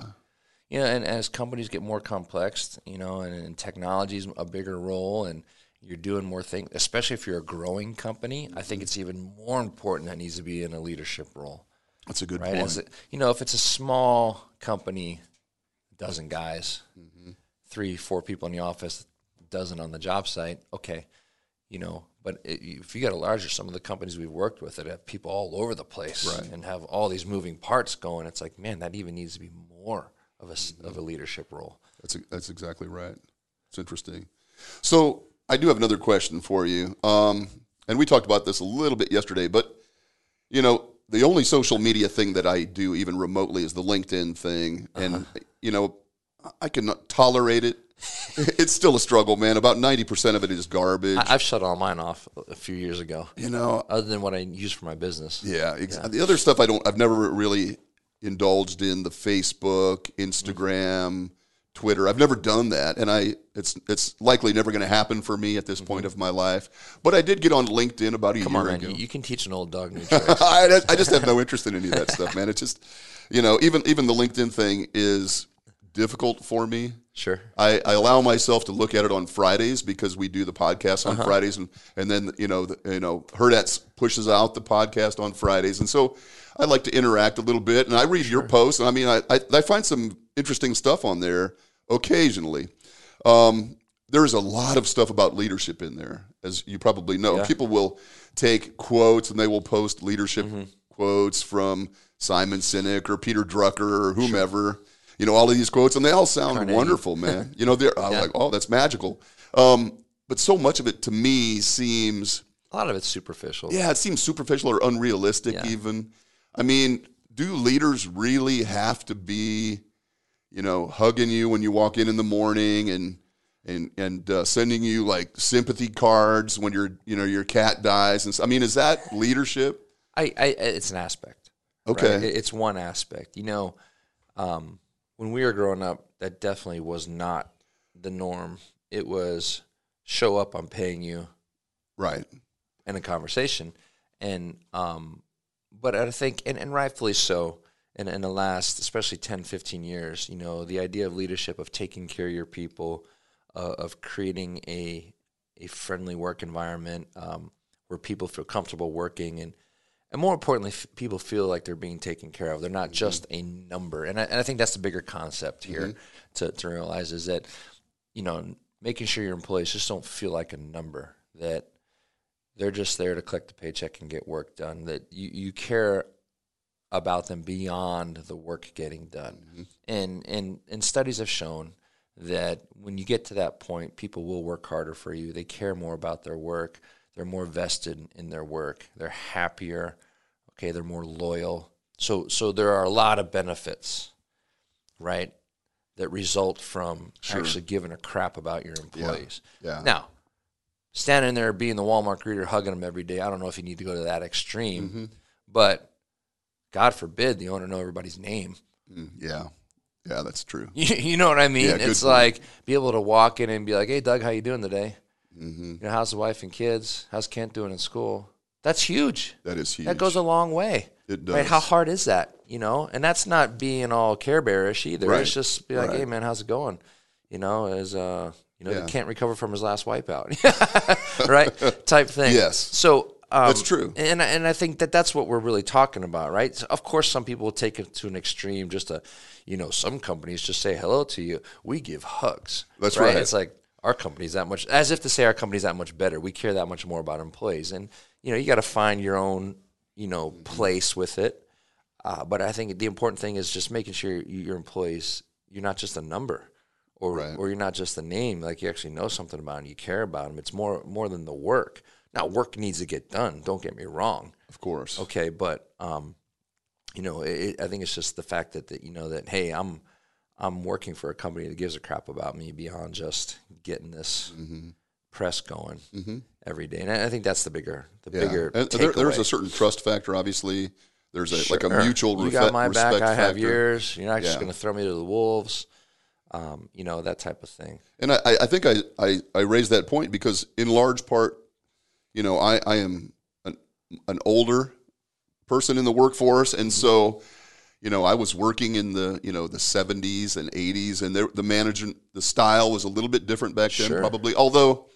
You know, and as companies get more complex, you know, and, and technology's a bigger role, and you're doing more things, especially if you're a growing company. I think it's even more important that needs to be in a leadership role, That's a good right? point. A- you know, if it's a small company, dozen guys, Mm-hmm. three, four people in the office, dozen on the job site, okay, you know. But it, if you got a larger, some of the companies we've worked with that have people all over the place Right. and have all these moving parts going, it's like, man, that even needs to be more of a Mm-hmm. of a leadership role. That's that's exactly right. It's interesting. So I do have another question for you. Um, and we talked about this a little bit yesterday, but you know, the only social media thing that I do even remotely is the LinkedIn thing, and you know, I cannot tolerate it. it's still a struggle, man. About ninety percent of it is garbage. I, I've shut all mine off a few years ago, you know, other than what I use for my business. Yeah, ex- the other stuff I don't. I've never really indulged in the Facebook, Instagram, mm-hmm. Twitter. I've never done that, and I it's it's likely never going to happen for me at this mm-hmm. point of my life. But I did get on LinkedIn about a Come year on, man. ago. You, you can teach an old dog new tricks. I, I just have no interest in any of that stuff, man. It's just you know even even the LinkedIn thing is difficult for me. Sure. I, I allow myself to look at it on Fridays because we do the podcast Uh-huh. on Fridays, and, and then you know the, you know Herdats pushes out the podcast on Fridays, and so I like to interact a little bit, and I read your posts, and I mean I, I, I find some interesting stuff on there occasionally. Um, there's a lot of stuff about leadership in there, as you probably know. Yeah. People will take quotes and they will post leadership Mm-hmm. quotes from Simon Sinek or Peter Drucker or whomever. You know, all of these quotes, and they all sound Carnegie. wonderful, man. You know, they're I'm Yeah. like, oh, that's magical. Um, but so much of it to me seems, A lot of it's superficial. yeah, it seems superficial or unrealistic. Yeah. Even, I mean, do leaders really have to be, you know, hugging you when you walk in in the morning and and and uh, sending you like sympathy cards when your you know your cat dies? And s- I mean, is that leadership? I, I it's an aspect. Okay. It- It's one aspect. You know, um, when we were growing up, that definitely was not the norm. It was show up, I'm paying you Right. in a conversation. And um, but I think and, and rightfully so in, in the last especially 10, 15 years, you know, the idea of leadership of taking care of your people, uh, of creating a a friendly work environment um, where people feel comfortable working and and more importantly, f- people feel like they're being taken care of. They're not mm-hmm. just a number, and I, and I think that's the bigger concept here mm-hmm. to, to realize is that you know making sure your employees just don't feel like a number that they're just there to collect the paycheck and get work done. That you, you care about them beyond the work getting done. Mm-hmm. And, and and studies have shown that when you get to that point, people will work harder for you. They care more about their work. They're more vested in their work. They're happier. Okay, they're more loyal. So so there are a lot of benefits, right, that result from actually giving a crap about your employees. Yeah. Now, standing there being the Walmart greeter, hugging them every day, I don't know if you need to go to that extreme, Mm-hmm. but God forbid the owner know everybody's name. Mm, yeah. Yeah, that's true. You, you know what I mean? Yeah, it's like be able to walk in and be like, "Hey, Doug, how you doing today? hmm You know, how's the wife and kids? How's Kent doing in school?" That's huge. That is huge. That goes a long way. It does. Right? How hard is that? You know, and that's not being all care bearish either. Right. It's just be like, Right. "Hey, man, how's it going?" You know, as uh, you know, Yeah. he can't recover from his last wipeout, right? Type thing. Yes. So um, That's true. and and I think that that's what we're really talking about, right? So of course, some people will take it to an extreme. Just to, you know, some companies just say hello to you. We give hugs. That's right. It's like our company's that much, as if to say our company's that much better. We care that much more about employees, and you know, you got to find your own, you know, place with it. Uh, but I think the important thing is just making sure your employees, you're not just a number, or Right. or you're not just a name. Like you actually know something about them, you care about them. It's more more than the work. Now, work needs to get done. Don't get me wrong. Of course. Okay, but um, you know, it, I think it's just the fact that, that you know that hey, I'm I'm working for a company that gives a crap about me beyond just getting this Mm-hmm. Press going every day, and I think that's the bigger the Yeah. bigger. And there, there's a certain trust factor. Obviously, there's a like a Sure. mutual You refe- got my respect back, I have factor. yours. You're not just going to throw me to the wolves. Um, you know that type of thing. And I, I think I, I, I raised that point because in large part, you know, I, I am an, an older person in the workforce. And so, you know, I was working in the, you know, the 70s and 80s and there, the management, the style was a little bit different back then Sure. probably. Although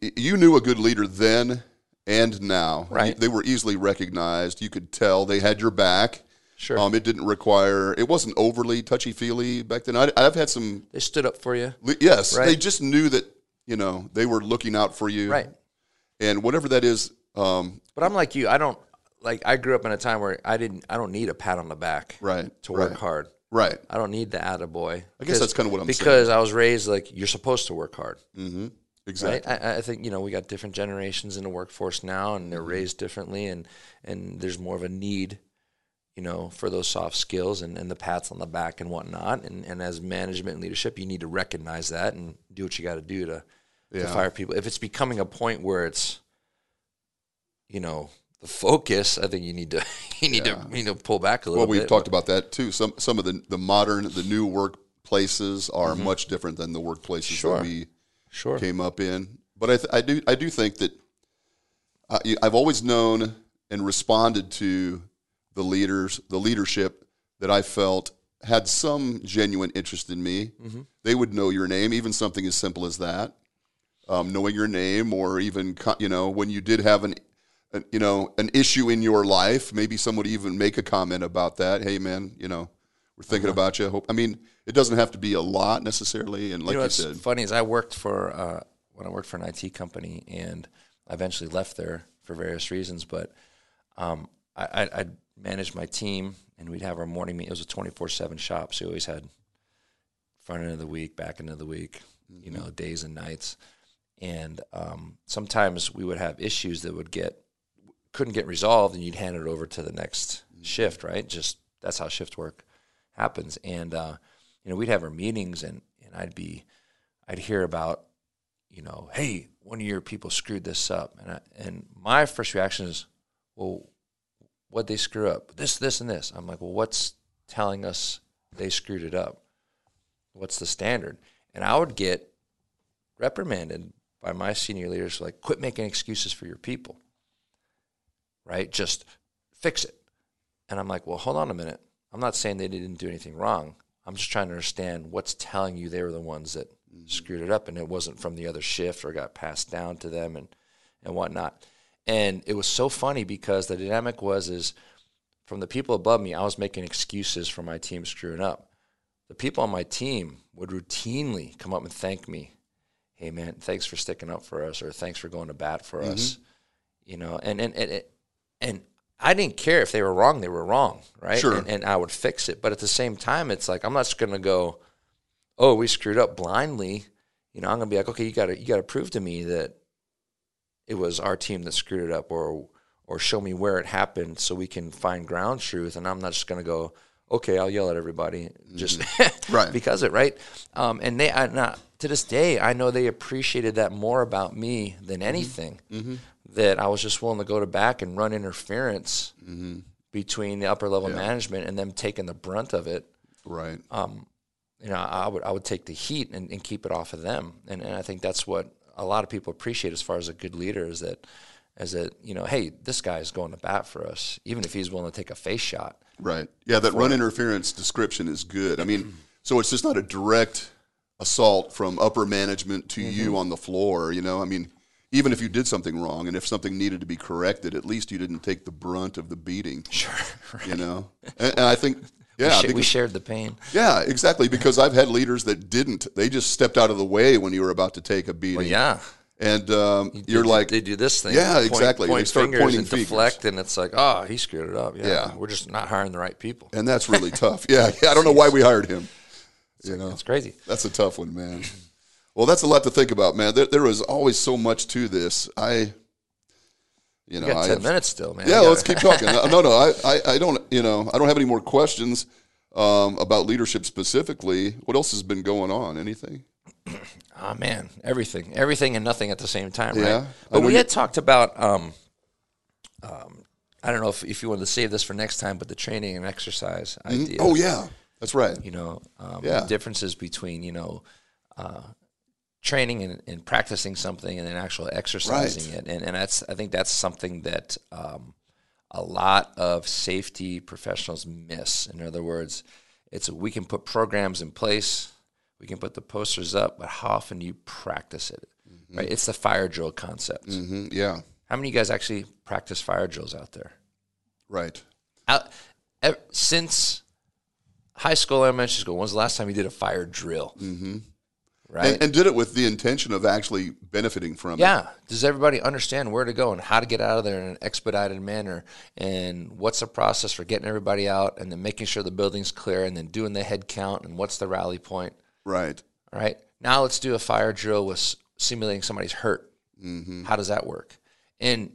you knew a good leader then and now. Right. They were easily recognized. You could tell they had your back. Sure. Um, it didn't require. It wasn't overly touchy feely back then. I, I've had some. they stood up for you. Yes, Right. they just knew that you know they were looking out for you. Right. And whatever that is, um, But I'm like you. I don't like. I grew up in a time where I didn't. I don't need a pat on the back. right To work right, hard. Right. I don't need the attaboy. I guess that's kinda what I'm saying. because I was raised like you're supposed to work hard. Mm-hmm. Exactly. Right. I, I think you know we got different generations in the workforce now, and they're Mm-hmm. raised differently, and and there's more of a need, you know, for those soft skills and, and the pats on the back and whatnot. And and as management and leadership, you need to recognize that and do what you got to do to to fire people. If it's becoming a point where it's, you know, the focus, I think you need to you need to you know pull back a little Well, we've bit. talked about that too. Some some of the the modern, the new workplaces are much different than the workplaces Mm-hmm. Sure. that we sure. came up in. But I, th- I do I do think that uh, I've always known and responded to the leaders, the leadership that I felt had some genuine interest in me. Mm-hmm. They would know your name, even something as simple as that, um, knowing your name, or even you know when you did have an, an you know an issue in your life, maybe someone would even make a comment about that. Hey, man, you know we're thinking about you. I hope. I mean, it doesn't have to be a lot necessarily, and like you you, know what's said, funny is I worked for uh, when I worked for an IT company, and I eventually left there for various reasons. But um, I, I, I managed my team, and we'd have our morning meeting. It was a twenty four seven shop, so we always had front end of the week, back end of the week, you know, days and nights. And um, sometimes we would have issues that would get couldn't get resolved, and you'd hand it over to the next shift, right? Just that's how shift work happens. And uh, you know, we'd have our meetings, and and I'd be, I'd hear about, you know, hey, one of your people screwed this up, and I, and my first reaction is, well, what they screw up? This, this, and this. I'm like, well, what's telling us they screwed it up? What's the standard? And I would get reprimanded by my senior leaders, like, quit making excuses for your people. Right? Just fix it. And I'm like, well, hold on a minute. I'm not saying they didn't do anything wrong. I'm just trying to understand what's telling you they were the ones that mm-hmm. screwed it up and it wasn't from the other shift or got passed down to them and, and whatnot. And it was so funny because the dynamic was is from the people above me, I was making excuses for my team screwing up. The people on my team would routinely come up and thank me. Hey man, thanks for sticking up for us or thanks for going to bat for mm-hmm. us. You know, and and and, and I didn't care if they were wrong, they were wrong, right? Sure. And, and I would fix it. But at the same time, it's like I'm not just gonna go, oh, we screwed up blindly. You know, I'm gonna be like, okay, you gotta you gotta prove to me that it was our team that screwed it up, or or show me where it happened so we can find ground truth. And I'm not just gonna go, okay, I'll yell at everybody mm-hmm. just Right. because it right. Um, and they, I, not, to this day, I know they appreciated that more about me than mm-hmm. anything. Mm-hmm. That I was just willing to go to back and run interference mm-hmm. between the upper level management and them taking the brunt of it right? Um, you know, I would I would take the heat and, and keep it off of them, and, and I think that's what a lot of people appreciate as far as a good leader is that, is that you know, hey, this guy is going to bat for us, even if he's willing to take a face shot. Right. Yeah, that run interference description is good. I mean, so it's just not a direct assault from upper management to mm-hmm. you on the floor, you know? I mean, even if you did something wrong and if something needed to be corrected, at least you didn't take the brunt of the beating, Sure, you know? And, and I think, yeah, we, because, shared the pain. yeah, exactly. Because I've had leaders that didn't. They just stepped out of the way when you were about to take a beating. Well, yeah, And um, you're They- like, they do this thing, Yeah, point- exactly. They Point start fingers pointing and fingers. deflect, and it's like, oh, he screwed it up. Yeah, Yeah. we're just not hiring the right people. and that's really tough. Yeah, yeah, I don't know why we hired him. You know, It's crazy. That's a tough one, man. Well, that's a lot to think about, man. There, there is always so much to this. I, you know, We got I ten have- minutes still, man. yeah. Let's keep talking. no, no, I, I, I don't, you know, I don't have any more questions um, about leadership specifically. What else has been going on? Anything? Oh man, everything, everything, and nothing at the same time, Yeah. right? But we you- had talked about. Um, um, I don't know if, if you wanted to save this for next time, but the training and exercise idea. Oh yeah, that's right. You know, um, Yeah. differences between you know, uh, training and, and practicing something and then actually exercising it, and and that's I think that's something that um, a lot of safety professionals miss. In other words, it's we can put programs in place, we can put the posters up, but how often do you practice it? right? It's the fire drill concept. hmm Yeah. How many of you guys actually practice fire drills out there? Right. Out, ev- since high school, elementary school, when was the last time you did a fire drill? Mm-hmm. Right? And, and did it with the intention of actually benefiting from it. yeah. Does everybody understand where to go and how to get out of there in an expedited manner? And what's the process for getting everybody out and then making sure the building's clear and then doing the head count and what's the rally point? Right. All right. Now let's do a fire drill with simulating somebody's hurt. Mm-hmm. How does that work? And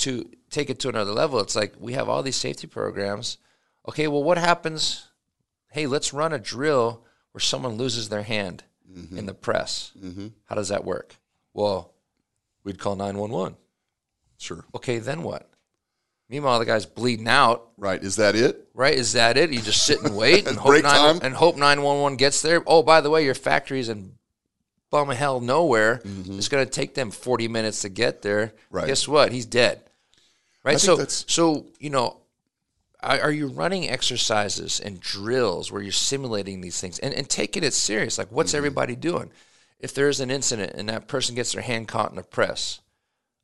to take it to another level, it's like we have all these safety programs. Okay, well, what happens? Hey, let's run a drill where someone loses their hand in the press. How does that work? Well, we'd call 911. Sure. Okay, then what? Meanwhile, the guy's bleeding out. Right. Is that it? Right? Is that it? You just sit and wait and hope nine, time? and hope nine one one gets there. Oh, by the way, your factory's in bum hell nowhere. It's going to take them forty minutes to get there. Mm-hmm. Right. Guess what? He's dead. Right. think So so you know. Are you running exercises and drills where you're simulating these things and, and taking it serious? Like, what's Mm-hmm. everybody doing? If there's an incident and that person gets their hand caught in a press,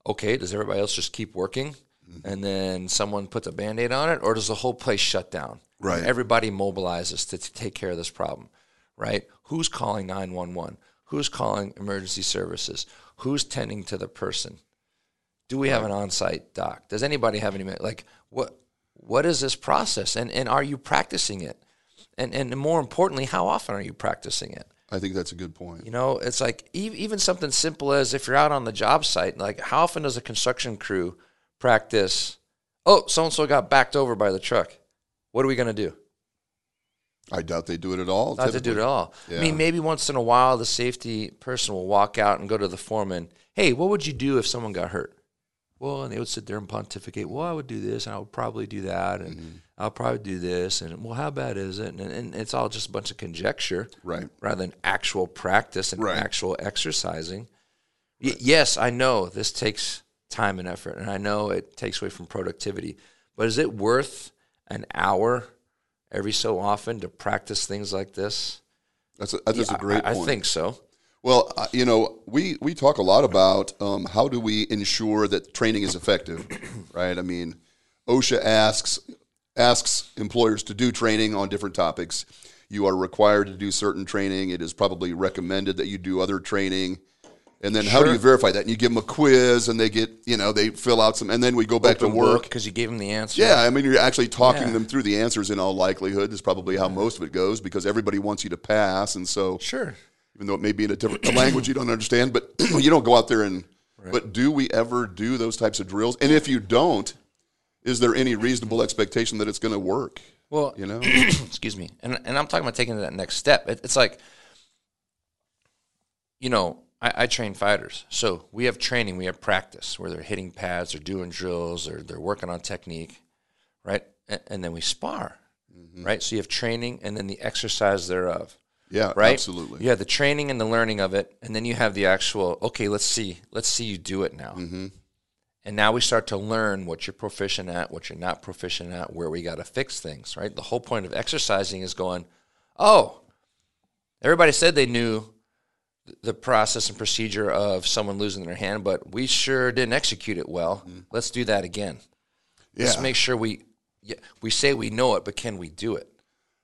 okay, does everybody else just keep working Mm-hmm. and then someone puts a band aid on it, or does the whole place shut down? Right. Everybody mobilizes to, to take care of this problem, right? Who's calling 911? Who's calling emergency services? Who's tending to the person? Do we have an on site doc? Does anybody have any, like, what? What is this process, and and are you practicing it? And and more importantly, how often are you practicing it? I think that's a good point. You know, it's like even something simple as if you're out on the job site, like how often does a construction crew practice? Oh, so and so got backed over by the truck. What are we going to do? I doubt they do it at all. Not to do it at all. I mean, maybe once in a while, the safety person will walk out and go to the foreman. Hey, what would you do if someone got hurt? Well, and they would sit there and pontificate. Well, I would do this, and I would probably do that, and Mm-hmm. I'll probably do this, and well, how bad is it? And, and it's all just a bunch of conjecture, Right. rather than actual practice and Right. actual exercising. Y- yes, I know this takes time and effort, and I know it takes away from productivity. But is it worth an hour every so often to practice things like this? That's a, that's a great I, I think so. Well, uh, you know, we, we talk a lot about um, how do we ensure that training is effective, right? I mean, OSHA asks asks employers to do training on different topics. You are required to do certain training. It is probably recommended that you do other training. And then how do you verify that? And you give them a quiz, and they get you know they fill out some, and then we go back to work. because you gave them the answer. Yeah, I mean, you're actually talking Yeah. them through the answers in all likelihood. Is probably how most of it goes because everybody wants you to pass, and so sure. Even though it may be in a different a language you don't understand, but you don't go out there and. But do we ever do those types of drills? And if you don't, is there any reasonable expectation that it's going to work? Well, You know, excuse me, and and I'm talking about taking that next step. It, it's like, you know, I, I train fighters, so we have training, we have practice where they're hitting pads, they're doing drills, or they're working on technique, right? And, and then we spar, mm-hmm. right? So you have training and then the exercise thereof. Yeah, right? absolutely. You have the training and the learning of it, and then you have the actual. Okay, let's see, let's see you do it now. Mm-hmm. And now we start to learn what you're proficient at, what you're not proficient at, where we got to fix things. Right. The whole point of exercising is going. Oh, everybody said they knew the process and procedure of someone losing their hand, but we sure didn't execute it well. Let's do that again. Mm-hmm. Yeah, Let's make sure we. Yeah, we say we know it, but can we do it?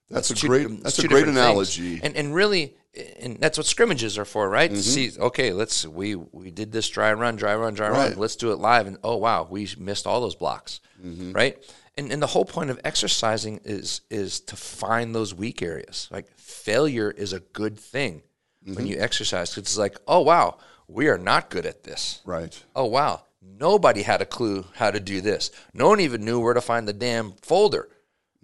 That's a two- great that's a great different things. analogy. And and really, and that's what scrimmages are for, right? Mm-hmm. See, okay, let's we we did this dry run, dry run, dry Right. run. Let's do it live, and oh wow, we missed all those blocks, Mm-hmm. right? And and the whole point of exercising is is to find those weak areas. Like failure is a good thing Mm-hmm. when you exercise. It's like, oh wow, we are not good at this. right. Oh wow, nobody had a clue how to do this. No one even knew where to find the damn folder.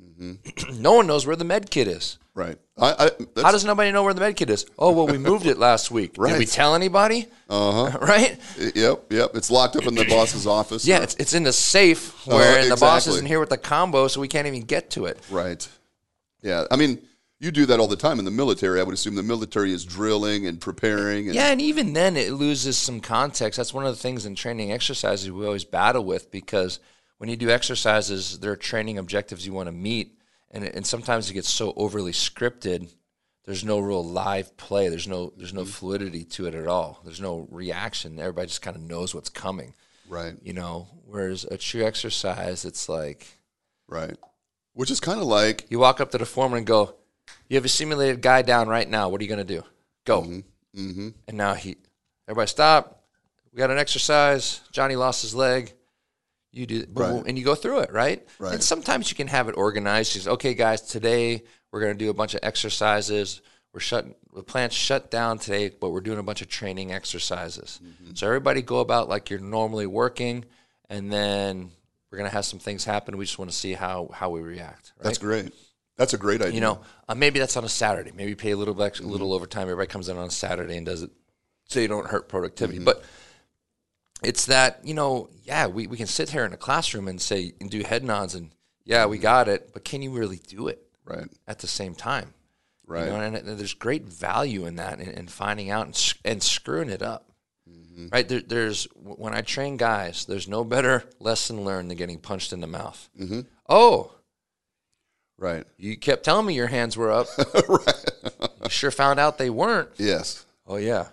Mm-hmm. no one knows where the med kit is. Right. I, I, that's, How does nobody know where the med kit is? Oh well, we moved it last week. right. Did we tell anybody? Uh huh. right? Yep, yep. It's locked up in the boss's office. Yeah, or- it's, it's in the safe where and the boss isn't here with the combo, so we can't even get to it. right. Yeah, I mean, you do that all the time in the military. I would assume the military is drilling and preparing. And, Yeah, and even then it loses some context. That's one of the things in training exercises we always battle with because when you do exercises, there are training objectives you want to meet, and and sometimes it gets so overly scripted there's no real live play. There's no there's no fluidity to it at all. There's no reaction. Everybody just kind of knows what's coming. Right. You know, whereas a true exercise, it's like Right. Which is kind of like you walk up to the foreman and go, "You have a simulated guy down right now. What are you going to do? Go." mm-hmm. And now he, everybody stop. We got an exercise. Johnny lost his leg. You do, boom, Right. and you go through it, right? Right. And sometimes you can have it organized. Just, okay, guys, today we're going to do a bunch of exercises. We're shutting the plant's shut down today, but we're doing a bunch of training exercises. Mm-hmm. So everybody go about like you're normally working, and then we're going to have some things happen. We just want to see how how we react. Right? that's great. That's a great idea. You know, uh, maybe that's on a Saturday. Maybe pay a little bit, extra, a Mm-hmm. little overtime. Everybody comes in on a Saturday and does it, so you don't hurt productivity. Mm-hmm. But it's that you know, yeah, we, we can sit here in a classroom and say and do head nods and yeah, we got it. But can you really do it right. at the same time? Right. You know, and, and there's great value in that and, and finding out and, and screwing it up. Mm-hmm. Right there, there's when I train guys, there's no better lesson learned than getting punched in the mouth. Mm-hmm. Oh, Right. you kept telling me your hands were up. right. You sure found out they weren't. Yes. Oh yeah.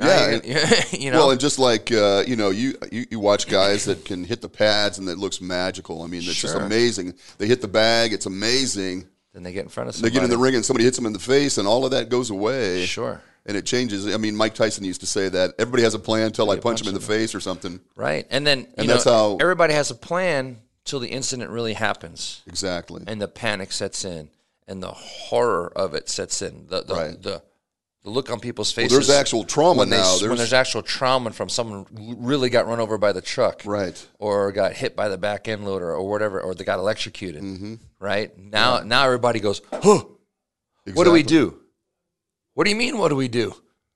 Yeah, you're you know. Well, and just like uh, you know, you, you you watch guys that can hit the pads and that looks magical. I mean, it's just amazing. They hit the bag. It's amazing. then they get in front of They get in the ring and somebody hits them in the face, and all of that goes away. Sure. And it changes. I mean, Mike Tyson used to say that everybody has a plan until I punch him in the face or something. Right. And then you And know, that's how- everybody has a plan till the incident really happens Exactly. and the panic sets in and the horror of it sets in. The the Right. the, the look on people's Well, faces. there's actual trauma when they, now. s- when There's, there's actual trauma from someone really got run over by the truck. right. or got hit by the back end loader or whatever, or they got electrocuted. Mm-hmm. Right now, now everybody goes, "Huh, what do we do? What do you mean? What do we do?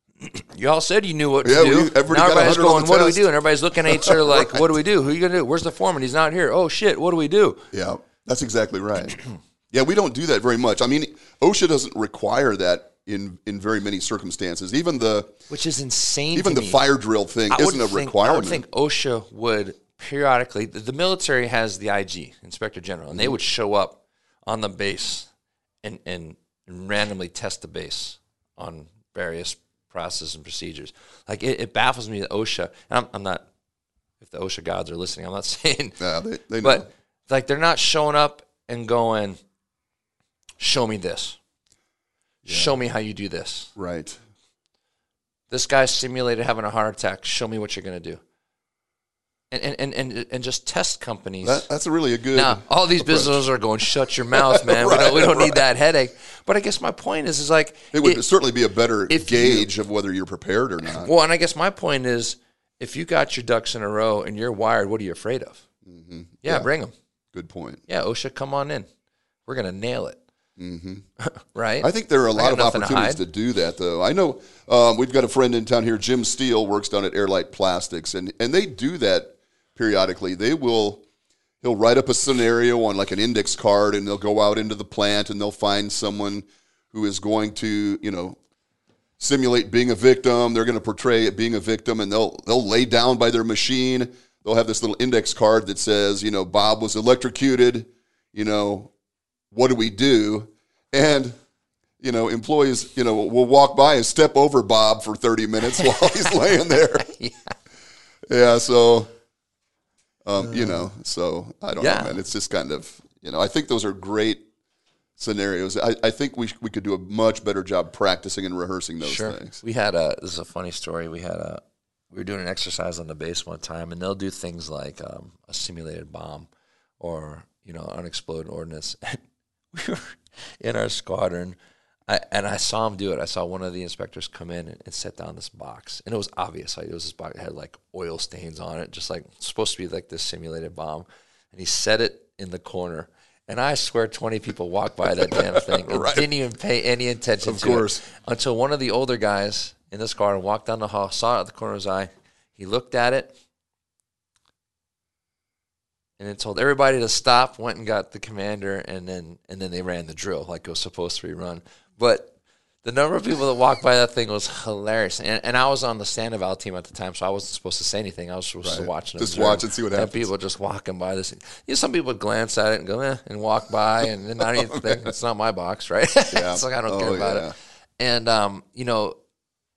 you all said you knew what Yeah, to we- do. everybody now everybody's going, "What do we test." do?" And everybody's looking at each other like, "What do we do? Who are you gonna do? Where's the foreman? He's not here. Oh shit! What do we do?" Yeah, that's exactly right. yeah, we don't do that very much. I mean, OSHA doesn't require that in in very many circumstances. Even the Which is insane. even the me. fire drill thing I isn't a think, requirement. I would think OSHA would periodically. The, the military has the IG, Inspector General, and they mm-hmm. would show up on the base and, and randomly test the base on various processes and procedures. Like it, it baffles me that OSHA. And I'm, I'm not. If the OSHA gods are listening, I'm not saying. yeah, they, they know. But like they're not showing up and going, "Show me this. Show me how you do this." right. this guy's simulated having a heart attack. Show me what you're going to do. And, and, and, and, and just test companies. That, that's a really a good. now, all these approach. businesses are going, shut your mouth, man. we don't, we don't need that headache. But I guess my point is, is like, It would it- certainly be a better if you- gauge of whether you're prepared or not. well, and I guess my point is, if you got your ducks in a row and you're wired, what are you afraid of? Mm-hmm. Yeah, bring them. Good point. Yeah, OSHA, come on in. We're going to nail it. Mm-hmm. right? I think there are a lot of nothing to opportunities to, do that, though. I know um, we've got a friend in town here, Jim Steele, works down at Airlite Plastics, and and they do that periodically. They will he'll write up a scenario on like an index card, and they'll go out into the plant and they'll find someone who is going to you know simulate being a victim. They're going to portray it being a victim, and they'll they'll lay down by their machine. They'll have this little index card that says, you know, Bob was electrocuted. You know, what do we do? And you know, employees, you know, will walk by and step over Bob for 30 minutes while he's laying there. yeah. Yeah, so um, you know, so I don't Yeah. know, man. It's just kind of, you know, I think those are great scenarios. I, I think we sh- we could do a much better job practicing and rehearsing those Sure. things. We had a this is a funny story. We had a we were doing an exercise on the base one time, and they'll do things like um, a simulated bomb or you know unexploded ordnance. we were in our squadron, I, and I saw him do it. I saw one of the inspectors come in and, and set down this box, and it was obvious. Like it was this box that had like oil stains on it, just like supposed to be like this simulated bomb. And he set it in the corner. And I swear, twenty people walked by that damn thing and Right. didn't even pay any attention Of to course. it until one of the older guys in the squadron walked down the hall, saw it at the corner of his eye. He looked at it, and then told everybody to stop. Went and got the commander, and then and then they ran the drill like it was supposed to be run. But the number of people that walked by that thing was hilarious. And, and I was on the Sandoval team at the time, so I wasn't supposed to say anything. I was supposed to watch and Just watch and see what happens. People just walking by this. You know, some people would glance at it and go, eh, and walk by and then not even think it's not my box, right? Yeah. it's like I don't Oh, care about yeah. it. And um, you know,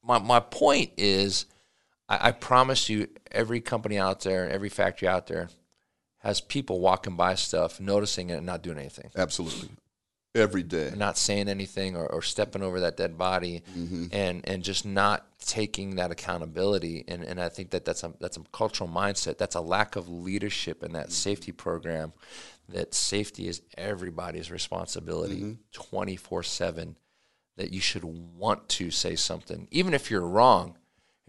my my point is, I, I promise you, every company out there, every factory out there, has people walking by stuff, noticing it, and not doing anything. Absolutely. Every day. not saying anything or, or stepping over that dead body mm-hmm. and and just not taking that accountability. And, and I think that that's a that's a cultural mindset. That's a lack of leadership in that mm-hmm. safety program that safety is everybody's responsibility mm-hmm. 24/7 that you should want to say something even if you're wrong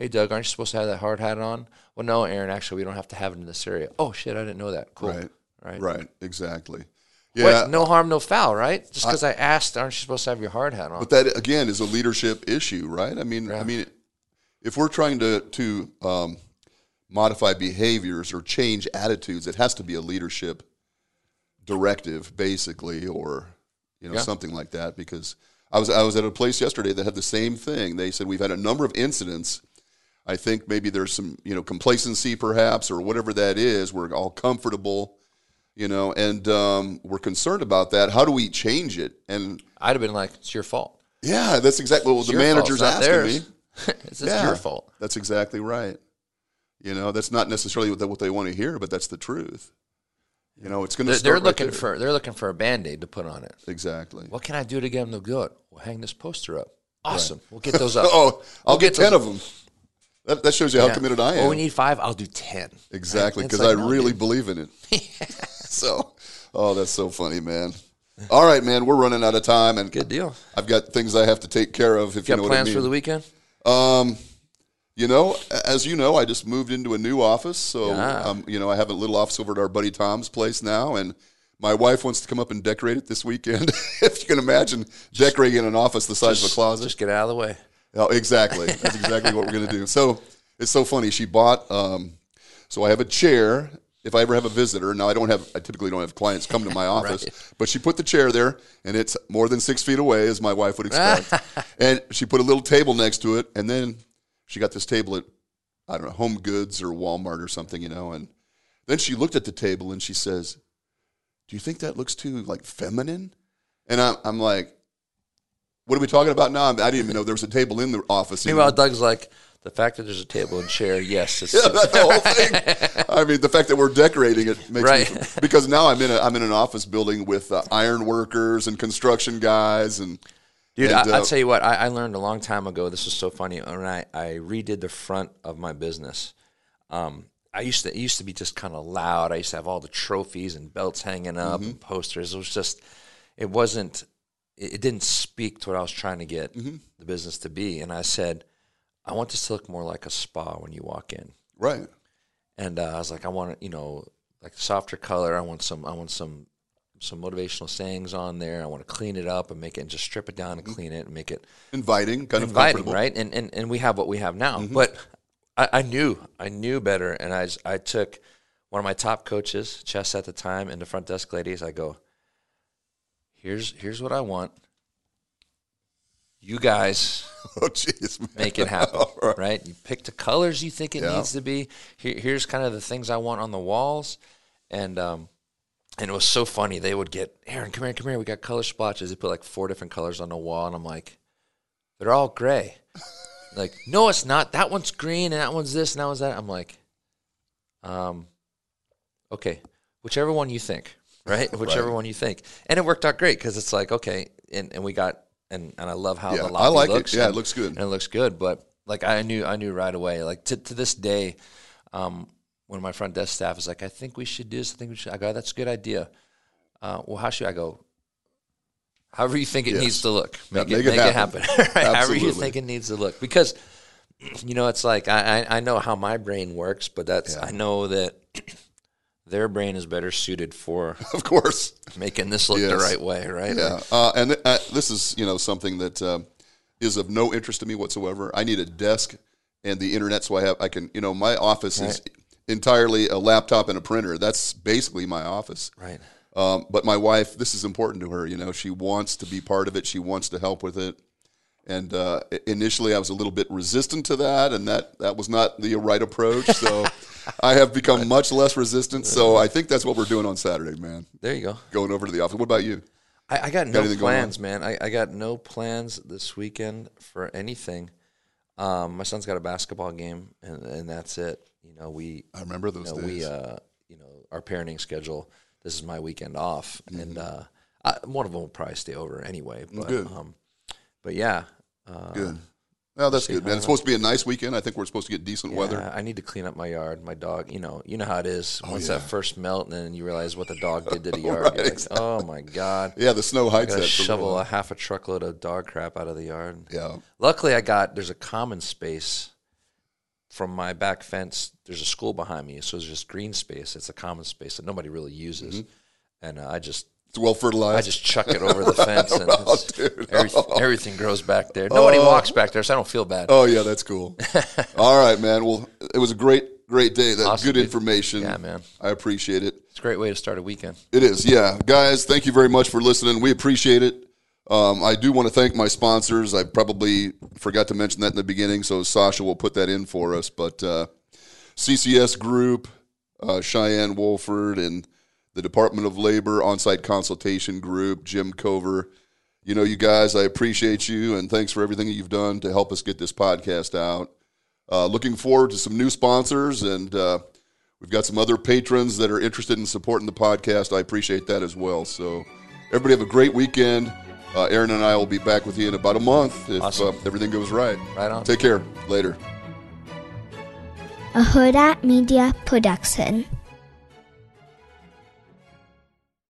hey Doug aren't you supposed to have that hard hat on well no Aaron actually we don't have to have it in this area oh shit I didn't know that cool Right. right Right. Exactly. Yeah. no harm, no foul, right? Just because I, asked, aren't you supposed to have your hard hat on? But that again is a leadership issue, right? I mean, I mean, if we're trying to to um, modify behaviors or change attitudes, it has to be a leadership directive, basically, or you know Yeah. something like that. Because I was I was at a place yesterday that had the same thing. They said we've had a number of incidents. I think maybe there's some you know complacency, perhaps, or whatever that is. We're all comfortable. You know, and um, we're concerned about that. How do we change it? And I'd have been like, "It's your fault." yeah, that's exactly what the manager's asking theirs. me. it's just Yeah, your fault. That's exactly right. You know, that's not necessarily what they, want to hear, but that's the truth. You know, it's going to They're, they're right looking for they're looking for a band aid to put on it. exactly. What can I do to get them to good? We'll hang this poster up. Awesome. We'll get those up. Oh, I'll We'll get, get ten of them. That, that shows you how Yeah. committed I am. Oh, we need five. I'll do ten. exactly, because like, I no, really dude. believe in it. so, oh, that's so funny, man. All right, man, we're running out of time, and Good deal. I've got things I have to take care of. If you, Got know plans what I mean. for the weekend? Um, you know, as you know, I just moved into a new office, so Yeah. um, you know, I have a little office over at our buddy Tom's place now, and my wife wants to come up and decorate it this weekend. if you can imagine decorating an office the size of a closet. Just get out of the way. Oh, exactly. That's exactly what we're going to do. So it's so funny. She bought. Um, so I have a chair. If I ever have a visitor, now I don't have. I typically don't have clients come to my office, but she put the chair there, and it's more than six feet away, as my wife would expect. and she put a little table next to it, and then she got this table at I don't know Home Goods or Walmart or something, you know. And then she looked at the table and she says, "Do you think that looks too like feminine?" And I'm, I'm like, "What are we talking about now?" I didn't even know there was a table in the office. even. Meanwhile, Doug's like, the fact that there's a table and chair, yes, it's Yeah, that's the whole thing. I mean, the fact that we're decorating it makes me because now I'm in a I'm in an office building with uh, iron workers and construction guys and Dude, and, I, uh, I'll tell you what, I, I learned a long time ago. This was so funny. When I, I redid the front of my business, um, I used to it used to be just kind of loud. I used to have all the trophies and belts hanging up Mm-hmm. and posters. It was just, it wasn't, it, it didn't speak to what I was trying to get Mm-hmm. the business to be. And I said, I want this to look more like a spa when you walk in. right. And uh, I was like, I want it, you know, like softer color. I want some, I want some, some motivational sayings on there. I want to clean it up and make it, and just strip it down and clean it and make it Inviting, kind of inviting, right? And, and and we have what we have now. Mm-hmm. But I, I knew, I knew better, and I I took one of my top coaches, chess at the time, and the front desk ladies. I go, here's here's what I want. You guys Oh, jeez, make it happen, right. right. You pick the colors you think it Yeah. needs to be. Here, here's kind of the things I want on the walls, and um, and it was so funny. They would get Aaron, come here, come here. We got color splotches. They put like four different colors on the wall, and I'm like, they're all gray. like, no, it's not. That one's green, and that one's this, and that one's that. I'm like, um, okay, whichever one you think, right? Whichever Right. one you think, and it worked out great because it's like okay, and and we got. And, and I love how Yeah, the I lobby like it. looks. Yeah, it looks good. and it looks good. But like I knew, I knew right away. Like to to this day, um, when my front desk staff is like, "I think we should do this. I think we should." I go, "That's a good idea." Uh, well, how should I go? However you think it Yes. needs to look, make, Yeah, it, make it make it happen. happen. right? However you think it needs to look, because you know it's like I I, I know how my brain works, but that's Yeah. I know that their brain is better suited for Of course. making this look the right way, right? Yeah, uh, and th- uh, this is you know something that uh, is of no interest to me whatsoever. I need a desk and the internet, so I have I can you know my office is entirely a laptop and a printer. That's basically my office. Right. Um, but my wife, this is important to her. You know, she wants to be part of it. She wants to help with it, And uh, initially, I was a little bit resistant to that, and that, that was not the right approach. So I have become much less resistant. So I think that's what we're doing on Saturday, man. There you go. Going over to the office. What about you? I, I got no plans, man. I, I got no plans this weekend for anything. Um, my son's got a basketball game, and, and that's it. You know, we I remember those you know, days. we uh, you know our parenting schedule. This is my weekend off, Mm-hmm. and uh, I, one of them will probably stay over anyway. But Good. um, but yeah, uh, good. Oh, that's good, man. It's supposed to be a nice weekend. I think we're supposed to get decent weather. I need to clean up my yard. My dog, you know, you know how it is. Once Oh, yeah. that first melt, and then you realize what the dog did to the yard. You're like, oh my god! Yeah, the snow hides that. shovel a half a truckload of dog crap out of the yard. Yeah. Luckily, I got there's a common space from my back fence. There's a school behind me, so there's just green space. It's a common space that nobody really uses, Mm-hmm. and uh, I just It's well fertilized. I just chuck it over the fence, and it's- dude. everything, everything grows back there. Nobody walks back there, so I don't feel bad. Oh yeah, that's cool. All right, man. Well, it was a great, great day. That Awesome, good dude. information. Yeah, man. I appreciate it. It's a great way to start a weekend. It is, yeah, guys. Thank you very much for listening. We appreciate it. Um, I do want to thank my sponsors. I probably forgot to mention that in the beginning, so Sasha will put that in for us. But uh, CCS Group, uh, Cheyenne Wolford, and the Department of Labor On-Site Consultation Group, Jim Cover. You know, you guys, I appreciate you, and thanks for everything that you've done to help us get this podcast out. Uh, looking forward to some new sponsors, and uh, we've got some other patrons that are interested in supporting the podcast. I appreciate that as well. So, everybody have a great weekend. Uh, Aaron and I will be back with you in about a month if Awesome. uh, everything goes right. Right on. Take care. Later. a Huda Media Production.